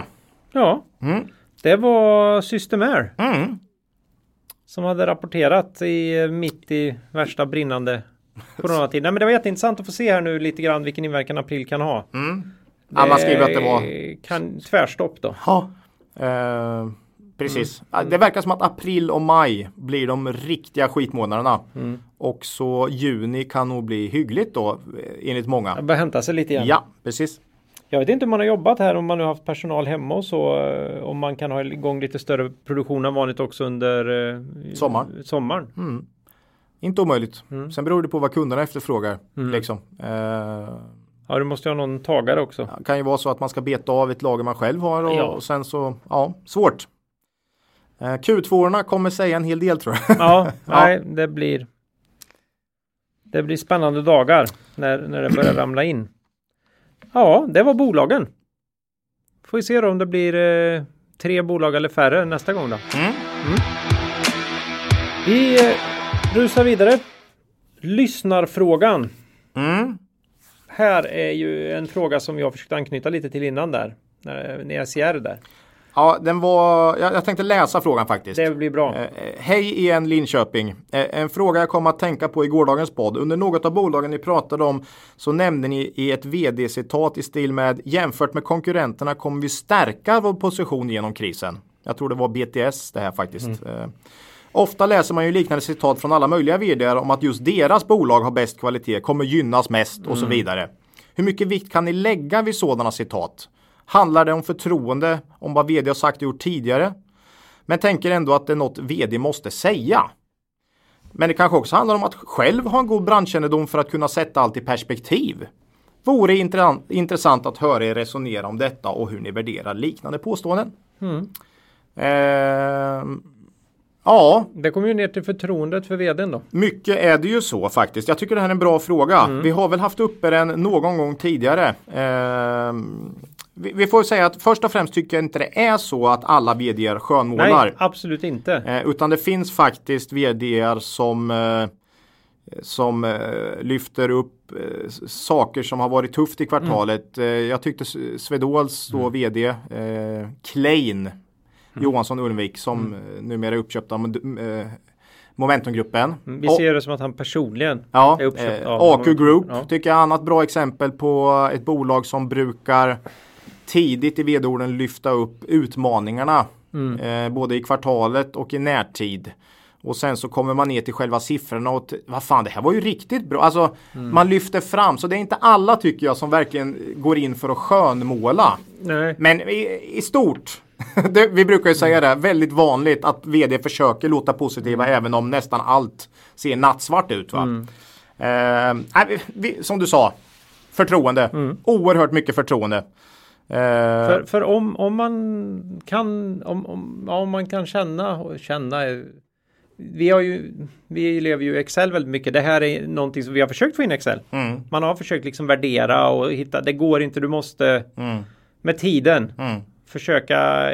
ja. Mm. det var Systemair Mm. som hade rapporterat i mitt i värsta brinnande coronatid. Nej, men det var jätteintressant att få se här nu lite grann vilken inverkan april kan ha. Mm. Alla skriver att det var kan, tvärstopp då. Ja, eh, precis. Ja, Det verkar som att april och maj blir de riktiga skitmånaderna. Och så juni kan nog bli hyggligt då eh, enligt många. Jag börjar hämta sig lite igen. Ja, precis. Jag vet inte om man har jobbat här, om man nu haft personal hemma och så. eh, Om man kan ha igång lite större produktion än vanligt också under eh, Sommaren. sommaren. Inte omöjligt. Mm. Sen beror det på vad kunderna efterfrågar. Liksom. Eh, Ja, du måste ju ha någon tagare också. det kan ju vara så att man ska beta av ett lager man själv har och, Ja. och sen så, ja, svårt. Eh, Q2 kommer säga en hel del tror jag. Ja, nej, det blir. Det blir spännande dagar när, när det börjar ramla in. Ja, det var bolagen. Får vi se då om det blir eh, tre bolag eller färre nästa gång då. Mm. Vi eh, rusar vidare. Lyssnarfrågan. Mm. Här är ju en fråga som jag försökte anknyta lite till innan där. När, när jag ser där. Ja, den var, jag, jag tänkte läsa frågan faktiskt. Det blir bra. Eh, eh, Hej igen Linköping. Eh, En fråga jag kom att tänka på i gårdagens podd. Under något av bolagen ni pratade om så nämnde ni i ett vd-citat i stil med jämfört med konkurrenterna kommer vi stärka vår position genom krisen. Jag tror det var BTS det här faktiskt. Eh, Ofta läser man ju liknande citat från alla möjliga vd om att just deras bolag har bäst kvalitet, kommer gynnas mest och så vidare. Hur mycket vikt kan ni lägga vid sådana citat? Handlar det om förtroende om vad vd har sagt och gjort tidigare? Men tänker ändå att det är något vd måste säga. Men det kanske också handlar om att själv ha en god branschkännedom för att kunna sätta allt i perspektiv. Vore intressant- intressant att höra er resonera om detta och hur ni värderar liknande påståenden. Ehm, ja, Det kommer ju ner till förtroendet för vdn då. mycket är det ju så faktiskt. Jag tycker det här är en bra fråga. Vi har väl haft uppe den någon gång tidigare. Ehm, vi, vi får säga att först och främst tycker jag inte det är så att alla vd skönmålar. Nej, absolut inte. Eh, utan det finns faktiskt vd som eh, som eh, lyfter upp eh, saker som har varit tufft i kvartalet. Eh, jag tyckte Swedols då vd eh, Klein Johansson Ulvik som mm. numera är uppköpt av eh, Momentumgruppen. Mm, vi ser det som att han personligen ja, är uppköpt eh, av AQ Group ja. tycker jag är annat bra exempel på ett bolag som brukar tidigt i vd-orden lyfta upp utmaningarna. Mm. Eh, både i kvartalet och i närtid. Och sen så kommer man ner till själva siffrorna och vad fan det här var ju riktigt bra. Alltså mm. man lyfter fram så det är inte alla tycker jag som verkligen går in för att skönmåla. Nej. Men i, i stort det, vi brukar ju säga det, väldigt vanligt att vd försöker låta positiva mm. även om nästan allt ser nattsvart ut. Va? Mm. Eh, vi, som du sa, förtroende. Mm. Oerhört mycket förtroende. Eh, för, för om, om man kan om, om, om man kan känna känna vi, har ju, vi lever ju Excel väldigt mycket. Det här är någonting som vi har försökt få in Excel. Mm. Man har försökt liksom värdera och hitta. Det går inte. Du måste mm. med tiden mm försöka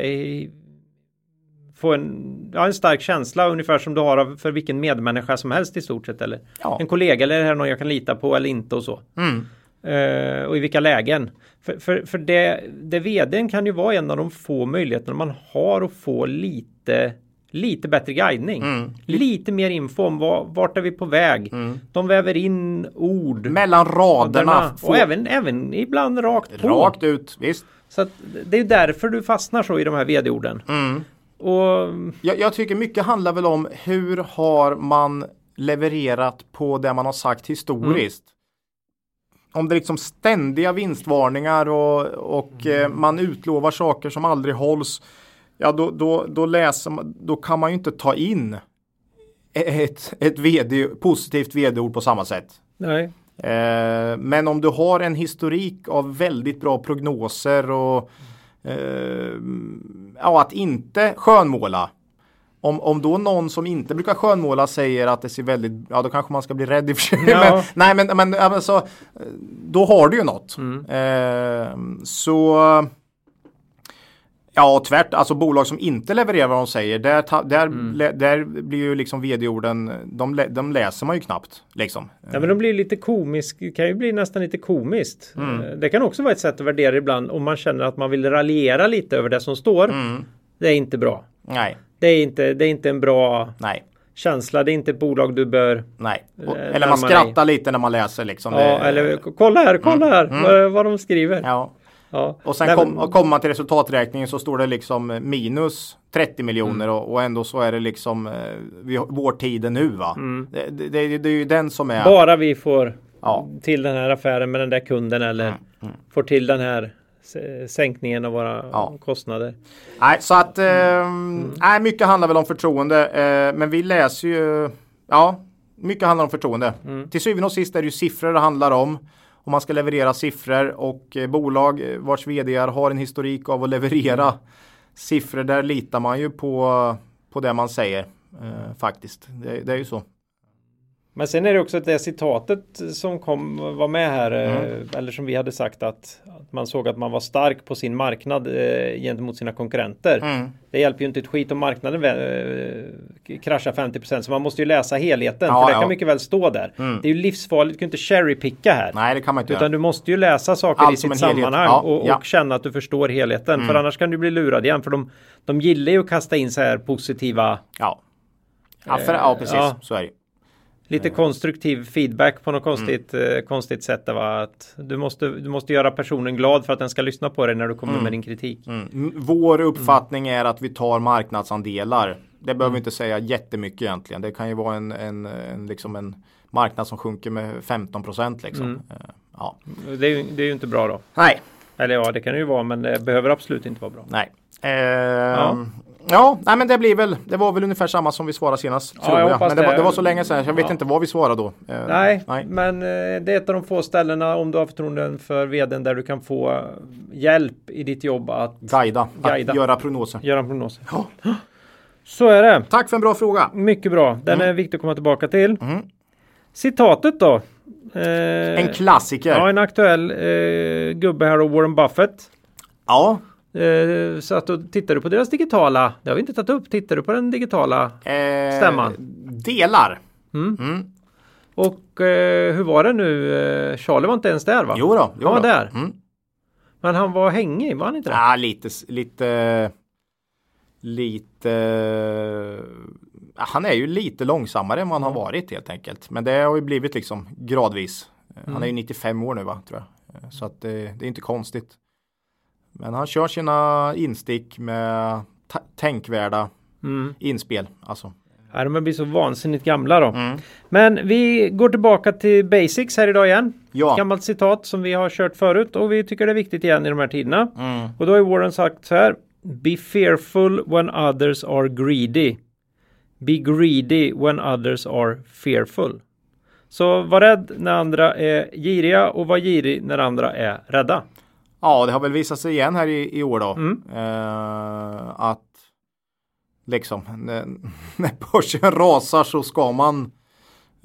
få en, ja, en stark känsla ungefär som du har för vilken medmänniska som helst i stort sett. Eller ja. en kollega eller är det någon jag kan lita på eller inte och så. Mm. Uh, och i vilka lägen. För, för, för det, det vdn kan ju vara en av de få möjligheterna man har att få lite lite bättre guidning. Mm. Lite mer info om var, vart är vi på väg. Mm. De väver in ord. Mellan raderna. Och även, även ibland rakt på. Rakt ut, visst. Så det är därför du fastnar så i de här vd-orden. Mm. Och... Jag, jag, tycker mycket handlar väl om hur har man levererat på det man har sagt historiskt. Mm. Om det är liksom ständiga vinstvarningar och, och mm. eh, man utlovar saker som aldrig hålls. Ja, då, då, då, läser man, då kan man ju inte ta in ett, ett VD, positivt vd-ord på samma sätt. Nej. Eh, men om du har en historik av väldigt bra prognoser och eh, ja, att inte skönmåla. Om, om då någon som inte brukar skönmåla säger att det ser väldigt, ja då kanske man ska bli rädd i och för sig. Ja. Men, nej men, men alltså, då har du ju något. Mm. Eh, så Ja, tvärt. Alltså bolag som inte levererar vad de säger, där, där, mm. där blir ju liksom vd-orden, de, de, läser man ju knappt. Liksom. Ja, men de blir lite komiskt, kan ju bli nästan lite komiskt. Mm. Eh, det kan också vara ett sätt att värdera ibland om man känner att man vill raljera lite över det som står. Mm. Det är inte bra. Nej. Det är inte, det är inte en bra Nej. känsla. Det är inte ett bolag du bör. Nej. Och, eh, eller man skrattar dig. lite när man läser liksom. Ja, det, eller kolla här, kolla mm. här mm. vad, vad de skriver. Ja. Ja. Och sen kom, man till resultaträkningen så står det liksom minus 30 miljoner mm. och, och, ändå så är det liksom eh, vi, vår tid är nu va. Mm. Det, det, det, det, är ju den som är. Bara vi får ja. till den här affären med den där kunden eller mm. Mm. får till den här sänkningen av våra ja. kostnader. Nej, så att eh, nej, mycket handlar väl om förtroende. Eh, men vi läser ju. Ja, mycket handlar om förtroende. Till syvende och sist är det ju siffror det handlar om om man ska leverera siffror och eh, bolag eh, vars vd har en historik av att leverera siffror där litar man ju på, på det man säger eh, faktiskt. Det, det är ju så. Men sen är det också det citatet som kom, var med här, mm. eller som vi hade sagt att, man såg att man var stark på sin marknad eh, gentemot sina konkurrenter. Mm. Det hjälper ju inte ett skit om marknaden eh, kraschar 50% så man måste ju läsa helheten. Ja, för det ja. kan mycket väl stå där. Mm. Det är ju livsfarligt, du kan inte cherrypicka här. Nej, det kan man inte Utan göra. du måste ju läsa saker Allt i sitt sammanhang ja, och, och känna att du förstår helheten. För mm. annars kan du bli lurad igen. För de, de gillar ju att kasta in så här positiva Ja, ja, för, ja precis. Så är det lite konstruktiv feedback på något konstigt, mm. eh, konstigt sätt. Va? Att du, måste, du måste göra personen glad för att den ska lyssna på dig när du kommer mm. med din kritik. Mm. Vår uppfattning är att vi tar marknadsandelar. Det behöver vi inte säga jättemycket egentligen. Det kan ju vara en, en, en, liksom en marknad som sjunker med 15 procent. Liksom. Mm. Eh, ja. det, är ju, det är ju inte bra då. Nej. Eller ja, det kan det ju vara, men det behöver absolut inte vara bra. Nej. Eh, ja. Ja, nej, men det blir väl. Det var väl ungefär samma som vi svarade senast. Ja, tror jag. jag. Men det, det. Var, det, var, så länge sedan. Jag vet ja. inte vad vi svarade då. Eh, nej, nej, men eh, det är ett av de få ställena om du har förtroende för vdn där du kan få hjälp i ditt jobb att guida, guida. Att göra prognoser. Göra prognoser. Ja. Så är det. Tack för en bra fråga. Mycket bra. Den mm. är viktig att komma tillbaka till. Mm. Citatet då? Eh, en klassiker. Ja, en aktuell eh, gubbe här och Warren Buffett. Ja. Eh, så att då tittar du på deras digitala, det har vi inte tagit upp, tittar du på den digitala eh, stämman? Delar. Mm. Mm. Och eh, hur var det nu? Eh, Charlie var inte ens där va? Jo då, jo han var då. där. Mm. Men han var hängig, var han inte det? Ja, lite, lite, lite. ja, Han är ju lite långsammare än vad han har varit helt enkelt. Men det har ju blivit liksom gradvis. Han är ju 95 år nu va, tror jag. Eh, Så att det, det är inte konstigt. Men han kör sina instick med tänkvärda Mm. inspel. Alltså. Ja, de blir så vansinnigt gamla då. Mm. Men vi går tillbaka till basics här idag igen. Ja. Gammalt citat som vi har kört förut och vi tycker det är viktigt igen i de här tiderna. Mm. Och då har Warren sagt så här. Be fearful when others are greedy. Be greedy when others are fearful. Så var rädd när andra är giriga och var girig när andra är rädda. Ja, det har väl visat sig igen här i, i år då. Mm. Eh, att liksom när, när börsen rasar så ska man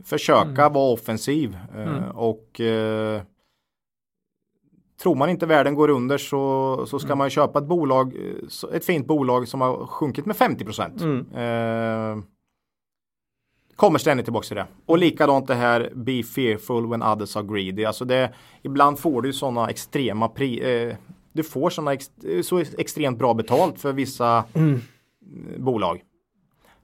försöka vara offensiv. Eh, Och eh, tror man inte världen går under så, så ska man ju köpa ett bolag, eh, ett fint bolag som har sjunkit med 50 procent. Kommer ständigt tillbaka till det. Och likadant det här be fearful when others are greedy. Alltså det, ibland får du sådana extrema pri, eh, du får sådana ex, så extremt bra betalt för vissa eh, bolag.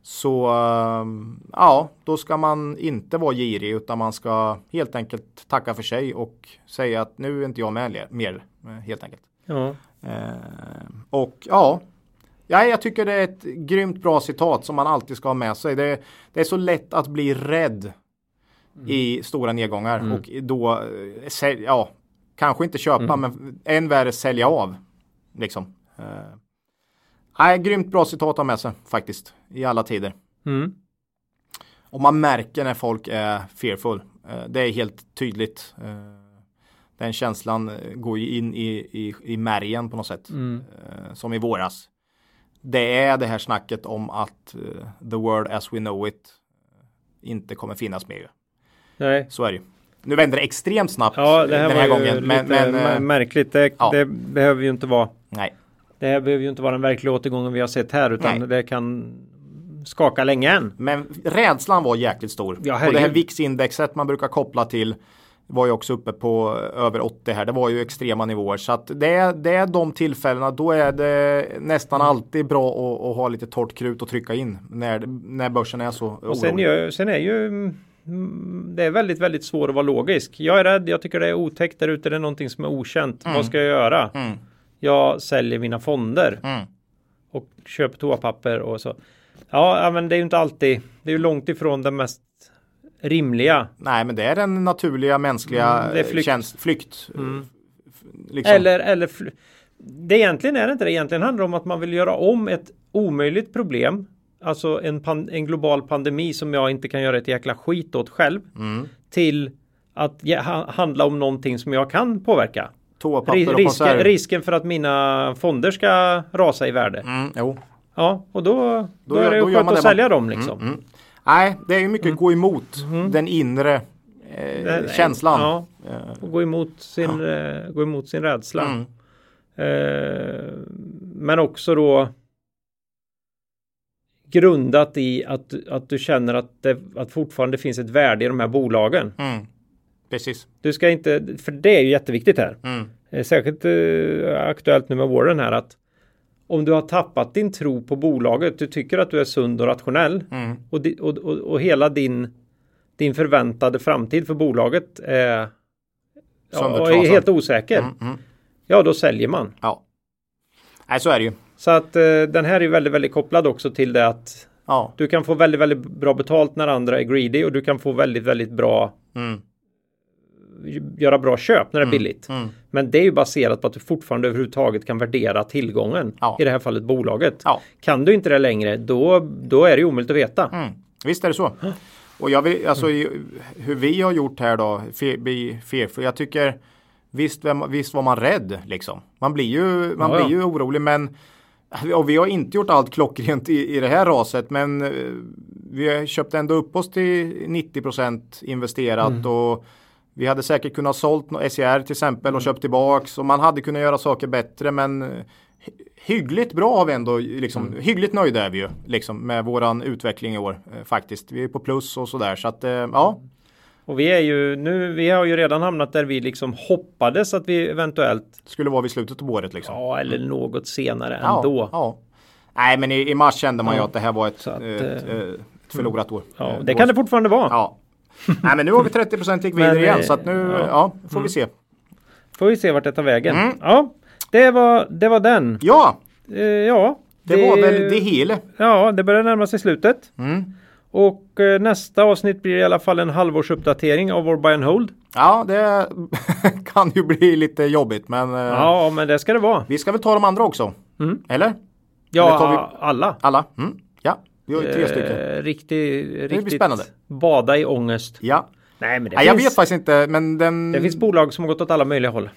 Så eh, ja, då ska man inte vara girig utan man ska helt enkelt tacka för sig och säga att nu är inte jag med mer eh, helt enkelt. Ja. Eh, och ja, ja, jag tycker det är ett grymt bra citat som man alltid ska ha med sig. Det, det är så lätt att bli rädd i stora nedgångar och då, eh, ja, kanske inte köpa men än värre sälja av. Liksom. Eh, nej, grymt bra citat att ha med sig faktiskt i alla tider. Mm. Och man märker när folk är fearful. Eh, Det är helt tydligt. Eh, Den känslan eh, går ju in i, i, i märgen på något sätt. Mm. Eh, Som i våras. Det är det här snacket om att eh, the world as we know it eh, inte kommer finnas ju. Nej. Så är det ju. Nu vänder det extremt snabbt Ja, det här den här gången. Men, men eh, märkligt. Det, ja. det behöver ju inte vara. nej. Det här behöver ju inte vara den verkliga återgången vi har sett här utan Nej. det kan skaka länge än. Men rädslan var jäkligt stor. Ja, och det här. VIX-indexet man brukar koppla till var ju också uppe på över 80 här. Det var ju extrema nivåer. Så att det, är, det är de tillfällena. Då är det nästan alltid bra att, att ha lite torrt krut och trycka in när, när börsen är så Och sen, orolig. gör, sen är ju mm, det är väldigt, väldigt svårt att vara logisk. Jag är rädd, jag tycker det är otäckt där ute, det är någonting som är okänt. Vad ska jag göra? Mm. Jag säljer mina fonder Mm. och köper toapapper och så. Ja, men det är ju inte alltid, det är ju långt ifrån det mest rimliga. Nej, men det är den naturliga mänskliga Mm, flykt. flykt. flykt. F- Liksom. Eller, eller det egentligen är det inte det. Egentligen handlar det om att man vill göra om ett omöjligt problem. Alltså en, en global pandemi som jag inte kan göra ett jäkla skit åt själv. Mm. Till att ha, handla om någonting som jag kan påverka. Toapapper och risken, risken för att mina fonder ska rasa i värde. Mm, jo. Ja, och då, då, gör- är det då skönt att det man- sälja dem liksom. Mm. Nej, det är ju mycket gå emot den inre eh, Det- känslan. Ja, Eh, och gå emot sin, eh, gå emot sin rädsla. Mm. Eh, men också då grundat i att, att du känner att det att fortfarande finns ett värde i de här bolagen. Mm. Precis. Du ska inte, för det är ju jätteviktigt här. Mm. Eh, Särskilt eh, aktuellt nu med Warren här att om du har tappat din tro på bolaget, du tycker att du är sund och rationell Mm. och, di, och, och, och hela din, din förväntade framtid för bolaget är, ja, är helt osäker. Mm. Mm. Ja, då säljer man. Ja. Nej, så är det ju. Så att eh, den här är väldigt, väldigt kopplad också till det att Ja. du kan få väldigt, väldigt bra betalt när andra är greedy och du kan få väldigt, väldigt bra Mm. Göra bra köp när det är billigt. Mm. Men det är ju baserat på att du fortfarande överhuvudtaget kan värdera tillgången. Ja. I det här fallet bolaget. Ja. Kan du inte det längre, då, då är det ju omöjligt att veta. Mm. Visst är det så. Och jag vill, alltså i, hur vi har gjort här då, be fearful, jag tycker visst, vem, visst var man rädd liksom. Man blir ju, man Ja, blir ju orolig men och vi har inte gjort allt klockrent i, i det här raset men eh, vi har köpt ändå upp oss till 90% investerat Mm. och vi hade säkert kunnat sålt nå- SCR till exempel Mm. och köpt tillbaks och man hade kunnat göra saker bättre men eh, hy- hyggligt bra har vi ändå liksom, Mm. hyggligt nöjda är vi ju liksom med våran utveckling i år eh, faktiskt. Vi är på plus och sådär så att eh, ja. Och vi är ju nu, vi har ju redan hamnat där vi liksom hoppades att vi eventuellt, Skulle vara vid slutet av året liksom. ja eller något senare Ja, ändå. ja. Nej men i, i mars kände man ju Ja. att det här var ett, att, ett, eh, ett förlorat år. Ja, Eh, det kan det fortfarande vara. Ja. Nej men nu har vi 30% gick vidare Men, igen eh, så att nu, ja. ja, får vi se. Får vi se vart det tar vägen. Mm. Ja, det var, det var den. Ja, Eh, ja, det, var väl det hela. Ja, det börjar närma sig slutet. Mm. Och eh, nästa avsnitt blir i alla fall en halvårsuppdatering av vår buy and hold. Ja, det kan ju bli lite jobbigt men eh, Ja, men det ska det vara. vi ska väl ta de andra också. Mm. Eller? Eller Ja, vi- alla. Alla? Mm. Ja, vi har ju tre stycken. Eh, riktigt, riktigt spännande. bada i ångest. Ja. Nej, men det, Nej, jag finns, vet faktiskt inte men den... det finns bolag som har gått åt alla möjliga håll.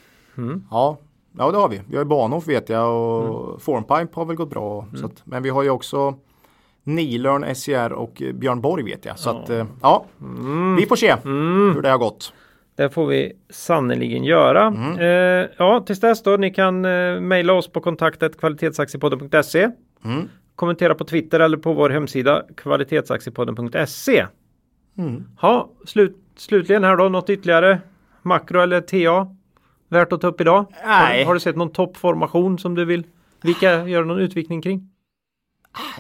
Ja, ja det har vi. Vi har ju Bahnhof vet jag och Mm. Formpipe har väl gått bra. Så att, men vi har ju också Nilörn, SCR och eh, Björn Borg vet jag. Så att eh, ja, Mm. vi får se hur det har gått. Det får vi sannoliken göra. Mm. Eh, ja, tills dess då. Ni kan eh, mejla oss på kontaktet kvalitetsaktiepodden.se. Mm. Kommentera på Twitter eller på vår hemsida kvalitetsaktiepodden.se. Mm. Ja, slut, slutligen här då något ytterligare makro eller TA värt att ta upp idag? Nej. Har, har du sett någon toppformation som du vill vilka gör någon utvikning kring?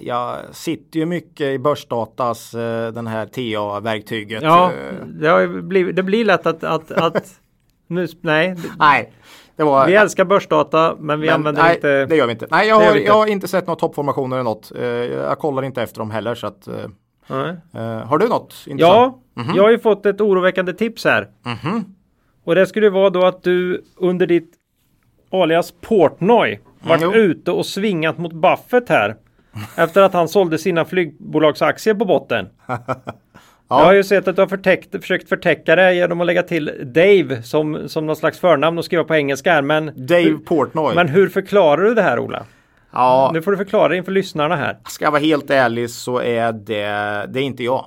Jag sitter ju mycket i börsdatas eh, den här TA-verktyget. Ja, Eh, det, blivit, det blir lätt att, att, att nu, nej, Nej, var... vi älskar börsdata men vi men, använder nej, inte det gör vi inte. Nej, jag har, inte. jag har inte sett några toppformationer eller något. Eh, jag kollar inte efter dem heller så att... eh, eh, har du något intressant? Ja, jag har ju fått ett oroväckande tips här. Mhm. Och det skulle vara då att du under ditt alias Portnoy varit jo. ute och svingat mot Buffett här. Efter att han sålde sina flygbolagsaktier på botten. Jag har ju sett att du har förtäckt, försökt förtäcka det genom att lägga till Dave som, som någon slags förnamn och skriva på engelska här. Men, Dave Portnoy. men hur förklarar du det här Ola? ja, Nu får du förklara inför lyssnarna här. ska jag vara helt ärlig så är det, det är inte jag.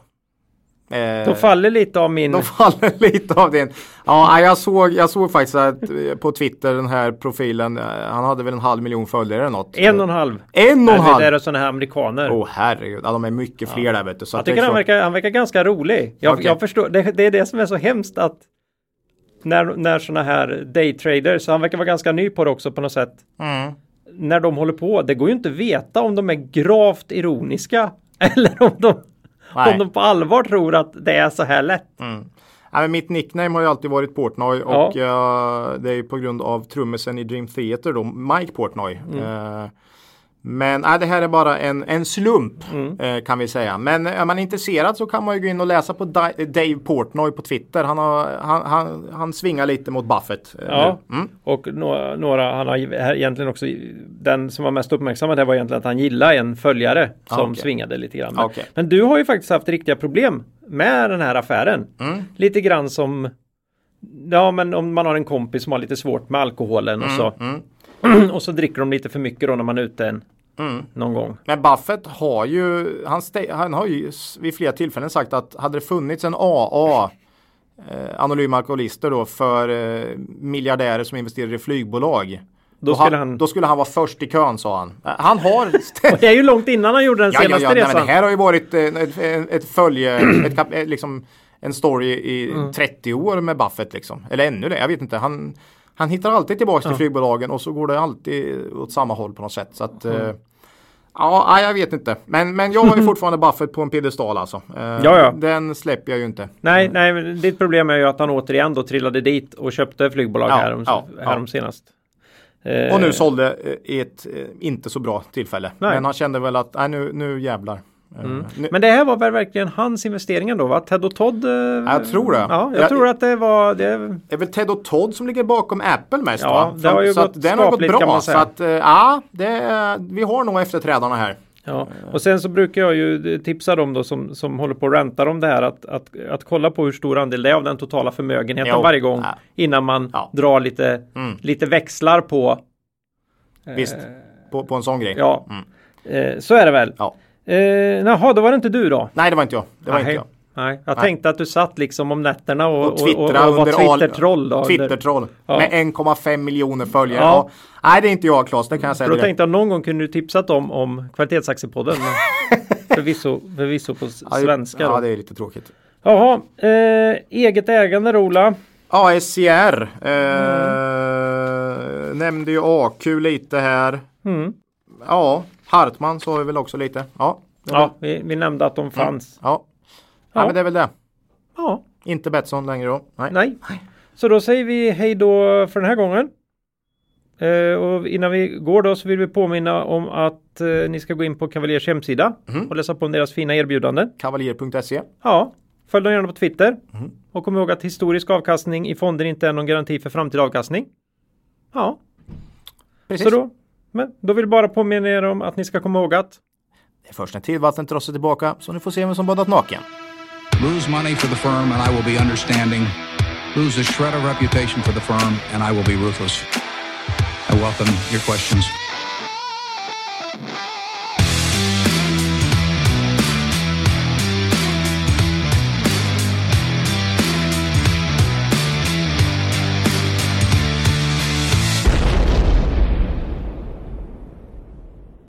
Eh, Då faller lite av min... de faller lite av din. Ja, jag såg, jag såg faktiskt att eh, på Twitter den här profilen. eh, Han hade väl en halv miljon följare eller något. En och en halv. En och en halv. Det är sådana här amerikaner. Åh herregud, ja, de är mycket fler där vet du. Så Jag tycker han klart- verkar, han verkar ganska rolig. Jag, Okej. jag förstår, det, det är det som är så hemskt att när, när sådana här daytraders, så han verkar vara ganska ny på det också på något sätt. Mm. När de håller på, det går ju inte att veta om de är gravt ironiska eller om de, Nej. om de på allvar tror att det är så här lätt. Ja, men mitt nickname har ju alltid varit Portnoy och eh, det är ju på grund av trummisen i Dream Theater då, Mike Portnoy. Mm. Eh, men nej, det här är bara en, en slump Mm. eh, kan vi säga. Men är man intresserad så kan man ju gå in och läsa på Di- Dave Portnoy på Twitter. Han, har, han, han, han svingar lite mot Buffett. eh, Ja. Mm. Och några, några, han har egentligen också, den som var mest uppmärksammad här var egentligen att han gillade en följare som Ah, okej. svingade lite grann. Men, Okej. men du har ju faktiskt haft riktiga problem med den här affären. Mm. Lite grann som Ja men om man har en kompis som har lite svårt med alkoholen och så mm. Och så dricker de lite för mycket då när man är ute en, Mm. någon gång. Men Buffett har ju, han, han har ju vid flera tillfällen sagt att hade det funnits en AA eh, anonyma alkoholister då för eh, miljardärer som investerar i flygbolag. Då han, skulle han- då skulle han vara först i kön sa han. Eh, Han har det är ju långt innan han gjorde den Ja, ja, senaste ja, nej, men resan. det här har ju varit eh, ett, ett, följe, ett kap, eh, liksom en story i Mm. 30 år med Buffett liksom. Eller ännu det, jag vet inte. Han, han hittar alltid tillbaka till flygbolagen och så går det alltid åt samma håll på något sätt. Så att, Mm. eh, Ja, nej, jag vet inte. Men, men jag har ju fortfarande Buffett på en piedestal alltså. Eh, Ja, ja. Den släpper jag ju inte. Nej, nej, men ditt problem är ju att han återigen då trillade dit och köpte flygbolag Ja, härom, ja, härom senast. Eh, Och nu sålde eh, i ett eh, inte så bra tillfälle. Nej. Men han kände väl att, nej nu, nu jävlar. Eh, nu, Men det här var väl verkligen hans investeringar då va? Ted och Todd? eh, jag tror det. Ja, jag Jag- tror att det var det. Är väl Ted och Todd som ligger bakom Apple mest Ja, va? det har ju så gått att den har gått bra. Så att eh, ja, det, vi har nog efterträdarna här. Ja, och sen så brukar jag ju tipsa dem då som, som håller på och räntar om det här att, att, att kolla på hur stor andel det är av den totala förmögenheten Jo, varje gång ja. innan man Ja. drar lite, Mm. lite växlar på. Visst, på, på en sån grej. Ja, Mm. eh, så är det väl. Ja. Eh, jaha, då var det inte du då? Nej, det var inte jag. Det var Nej. inte jag. Nej, jag Nej. tänkte att du satt liksom om nätterna och, Och och, och, var Twitter-troll då. under- Twitter-troll. Ja. Med 1,5 miljoner följare. Ja. Ja. Nej, det är inte jag Claes. Det kan jag säga då direkt. tänkte jag någon gång kunde du tipsat om, om kvalitetsaktiepodden. förvisso, förvisso på svenska. Ja, det är lite tråkigt. Jaha, eh, eget ägande Ola. Ja, SCR. Eh, Nämnde ju AQ lite här. Mm. Ja, Hartman sa vi väl också lite. Ja, Ja, väl- vi, vi nämnde att de fanns. ja. Ja. men det är väl det. Ja, Inte Betsson längre då. Nej. nej. Så då säger vi hej då för den här gången. Eh, och innan vi går då så vill vi påminna om att eh, ni ska gå in på Cavaliers hemsida och läsa på om deras fina erbjudanden. Kavaljer.se. Ja, följ dem gärna på Twitter. Och kom ihåg att historisk avkastning i fonder inte är någon garanti för framtida avkastning. Ja, Precis. så då, men då vill jag bara påminna er om att ni ska komma ihåg att Det är först när tidvattnet drar sig tillbaka så ni får se vem som badat naken. Lose money for the firm and I will be understanding. Lose a shred of reputation for the firm and I will be ruthless. I welcome your questions.